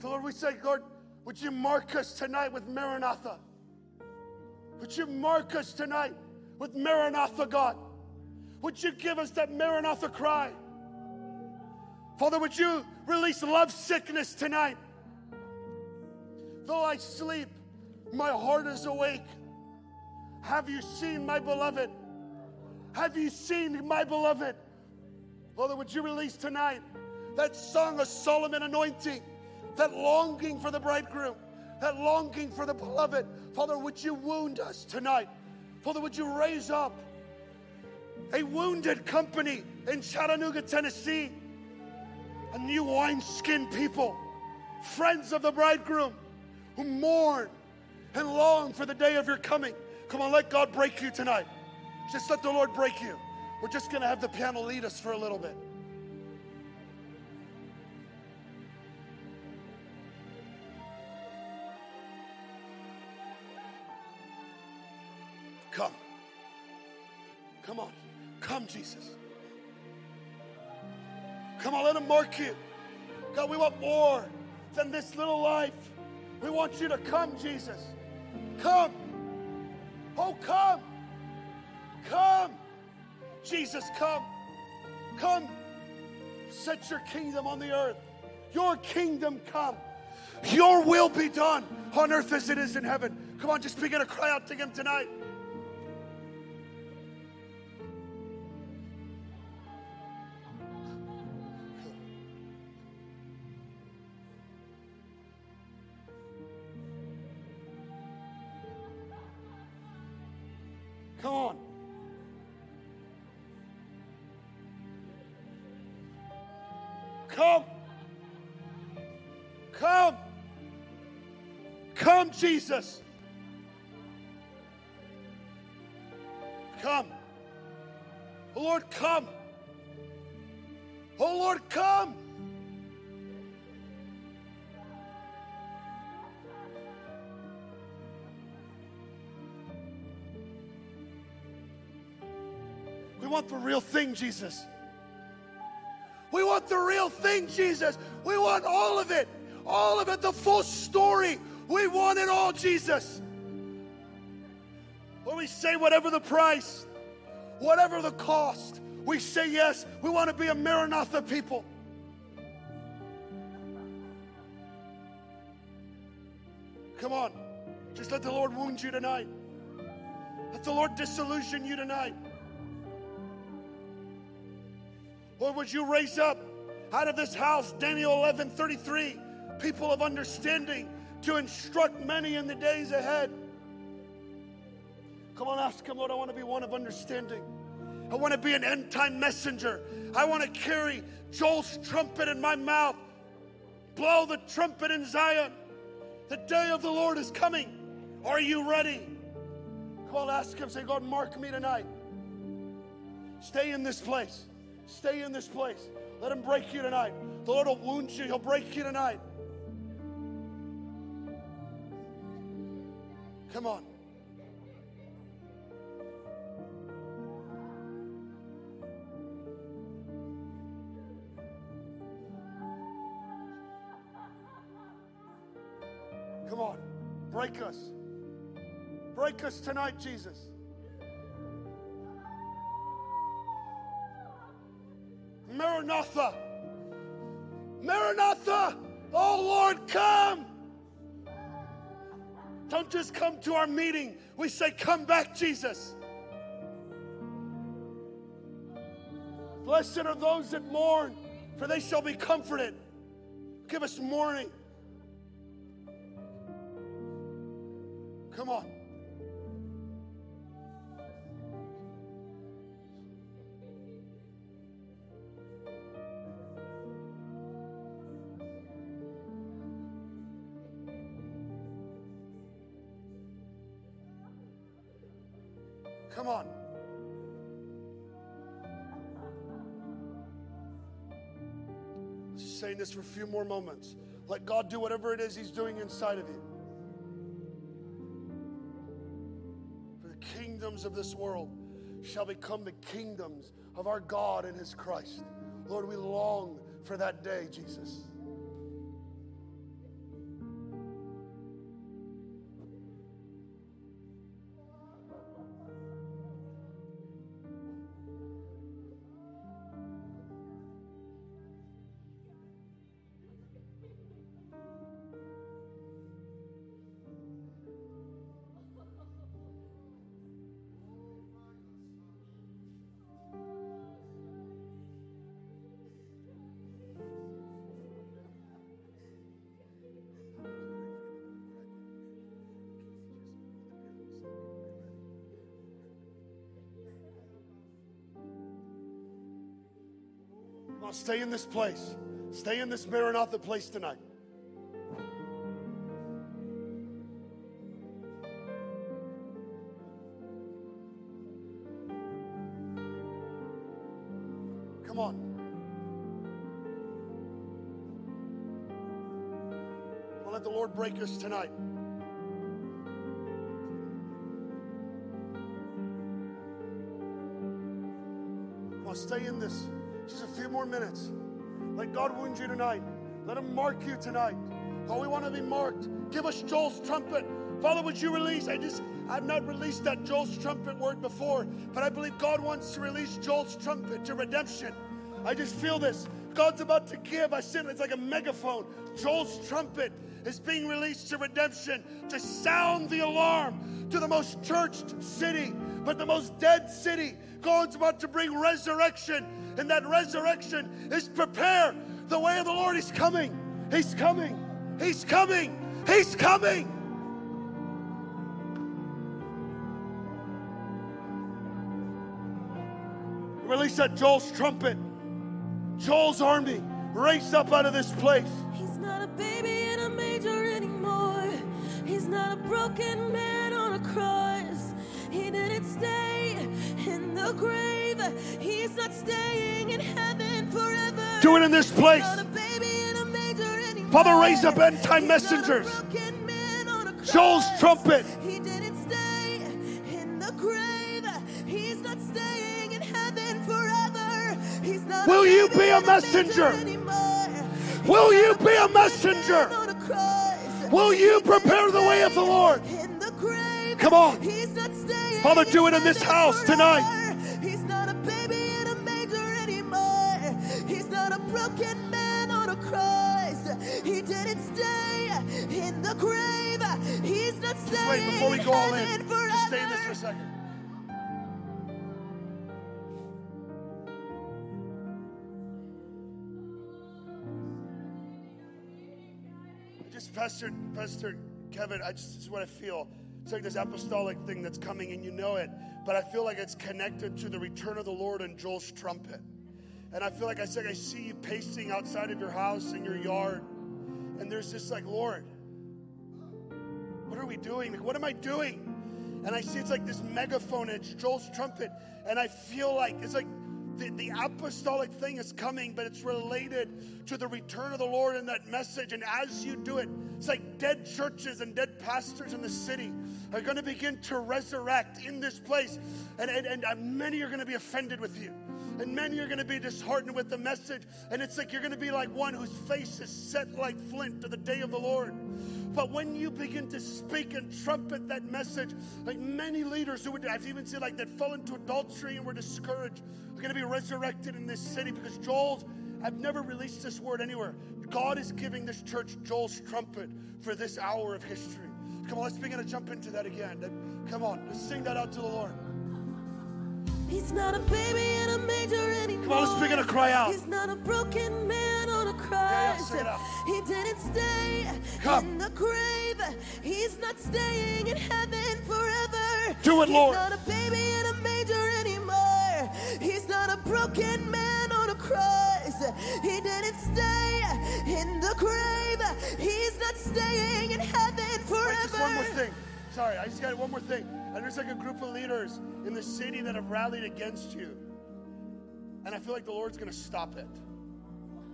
So Lord, we say, Lord, would you mark us tonight with Maranatha? Would you mark us tonight with Maranatha, God? Would you give us that Maranatha cry? Father, would you release love sickness tonight? Though I sleep, my heart is awake. Have you seen my beloved? Have you seen my beloved? Father, would you release tonight that song of Solomon anointing, that longing for the bridegroom? that longing for the beloved. Father, would you wound us tonight? Father, would you raise up a wounded company in Chattanooga, Tennessee? A new wineskin people, friends of the bridegroom who mourn and long for the day of your coming. Come on, let God break you tonight. Just let the Lord break you. We're just going to have the piano lead us for a little bit. Come. Come on. Come, Jesus. Come on, let him mark you. God, we want more than this little life. We want you to come, Jesus. Come. Oh, come. Come. Jesus, come. Come. Set your kingdom on the earth. Your kingdom come. Your will be done on earth as it is in heaven. Come on, just begin to cry out to him tonight. Jesus. Come. Oh, Lord, come. Oh, Lord, come. We want the real thing, Jesus. We want the real thing, Jesus. We want all of it. All of it, the full story. We want it all, Jesus. When we say whatever the price, whatever the cost, we say yes. We want to be a Maranatha people. Come on. Just let the Lord wound you tonight. Let the Lord disillusion you tonight. Lord, would you raise up out of this house, Daniel 11 33, people of understanding to instruct many in the days ahead? Come on, ask Him, Lord, I want to be one of understanding. I want to be an end time messenger. I want to carry Joel's trumpet in my mouth, blow the trumpet in Zion. The day of the Lord is coming. Are you ready? Come on, ask Him, say, God, mark me tonight. Stay in this place. Stay in this place. Let him break you tonight. The Lord will wound you, he'll break you tonight. Come on. Come on. Break us. Break us tonight, Jesus. Maranatha. Maranatha. Oh Lord, come. Don't just come to our meeting. We say, Come back, Jesus. Blessed are those that mourn, for they shall be comforted. Give us mourning. Come on. Come on. Saying this for a few more moments. Let God do whatever it is He's doing inside of you. For the kingdoms of this world shall become the kingdoms of our God and His Christ. Lord, we long for that day, Jesus. Stay in this place. Stay in this Maranatha place tonight. Come on. Well, let the Lord break us tonight. Come stay in this. Few more minutes. Let God wound you tonight. Let Him mark you tonight. Oh, we want to be marked. Give us Joel's trumpet. Father, would you release? I just, I've not released that Joel's trumpet word before, but I believe God wants to release Joel's trumpet to redemption. I just feel this. God's about to give. I said it's like a megaphone. Joel's trumpet is being released to redemption to sound the alarm to the most churched city, but the most dead city. God's about to bring resurrection, and that resurrection is prepare the way of the Lord. He's coming. He's coming. He's coming. He's coming. Release that Joel's trumpet. Joel's army. Race up out of this place. He's not a baby in a manger anymore. He's not a broken man on a cross. He didn't stay in the grave. He's not staying in heaven forever. Do it in this place. Not a baby in a manger anymore. Father, raise up end time messengers. broken man on a Joel's trumpet. He didn't stay in the grave. He's not staying in heaven forever. He's not Will you be a messenger? Will you be a messenger? man on a cross. Will you prepare the way of the Lord? in the grave. Come on. He's not staying Father, do it in this house tonight. Grave. He's not Just staying wait before we go all in. heaven Just stay in this for a forever. second. Just Pastor, Pastor Kevin, I just this is what I feel. It's like this apostolic thing that's coming and you know it, but I feel like it's connected to the return of the Lord and Joel's trumpet. And I feel like I said I see you pacing outside of your house in your yard, and there's this like, Lord, what are we doing? What am I doing? And I see it's like this megaphone, and it's Joel's trumpet, and I feel like it's like the, the apostolic thing is coming, but it's related to the return of the Lord and that message. And as you do it, it's like dead churches and dead pastors in the city are going to begin to resurrect in this place, and, and, and many are going to be offended with you. And many are going to be disheartened with the message. And it's like you're going to be like one whose face is set like flint to the day of the Lord. But when you begin to speak and trumpet that message, like many leaders who would, I've even seen like that fell into adultery and were discouraged, are going to be resurrected in this city because Joel's, I've never released this word anywhere. God is giving this church Joel's trumpet for this hour of history. Come on, let's begin to jump into that again. Come on, let's sing that out to the Lord. He's not a baby Come on, let's begin to cry out. He's not a broken man on a cross. He didn't stay Come. in the grave. He's not staying in heaven forever. Do it, He's Lord. He's not a baby in a manger anymore. He's not a broken man on a cross. He didn't stay in the grave. He's not staying in heaven forever. Wait, just one more thing. Sorry, I just got one more thing. And there's like a group of leaders in the city that have rallied against you. And I feel like the Lord's going to stop it.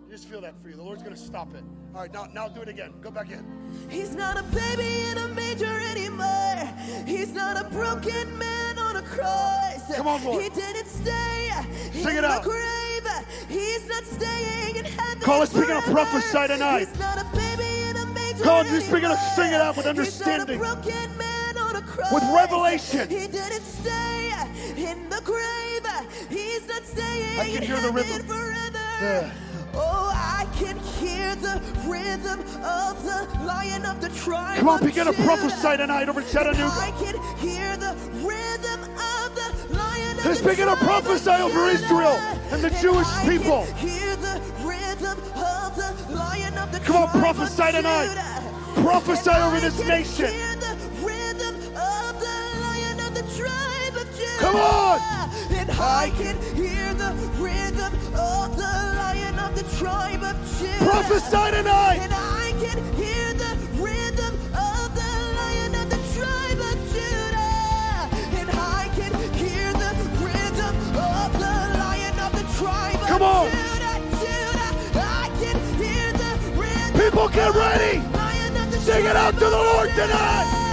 You just feel that for you. The Lord's going to stop it. All right, now, now do it again. Go back in. He's not a baby in a manger anymore. He's not a broken man on a cross. Come on, Lord. He didn't stay Sing in it the out. grave. He's not staying in heaven. On, let's begin to prophesy tonight. He's not a baby in a manger Come on, just begin to anymore. sing it out with understanding. With revelation. He didn't stay in the grave. He's not staying I can in hear the rhythm. forever. Yeah. Oh, I can hear the rhythm of the lion of the tribe. Come on, of begin to prophesy tonight over I Chattanooga. can hear the rhythm of the lion of Let's the begin to of prophesy over. Israel and the Jewish I people. Can hear the rhythm of the lion of the Come on, of prophesy tonight. Prophesy And over I this nation. Come on! And I can hear the rhythm of the lion of the tribe of Judah. Prophesy tonight! And I can hear the rhythm of the lion of the tribe of Judah. And I can hear the rhythm of the lion of the tribe Come on. Judah, Judah. Can People get ready! Sing it out to the Lord tonight!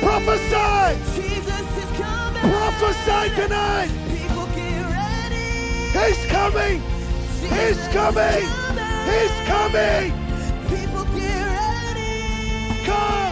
Prophesy! Jesus is coming! Prophesy tonight! People get ready! He's coming! Jesus He's coming! coming. He's coming! People get ready! Come!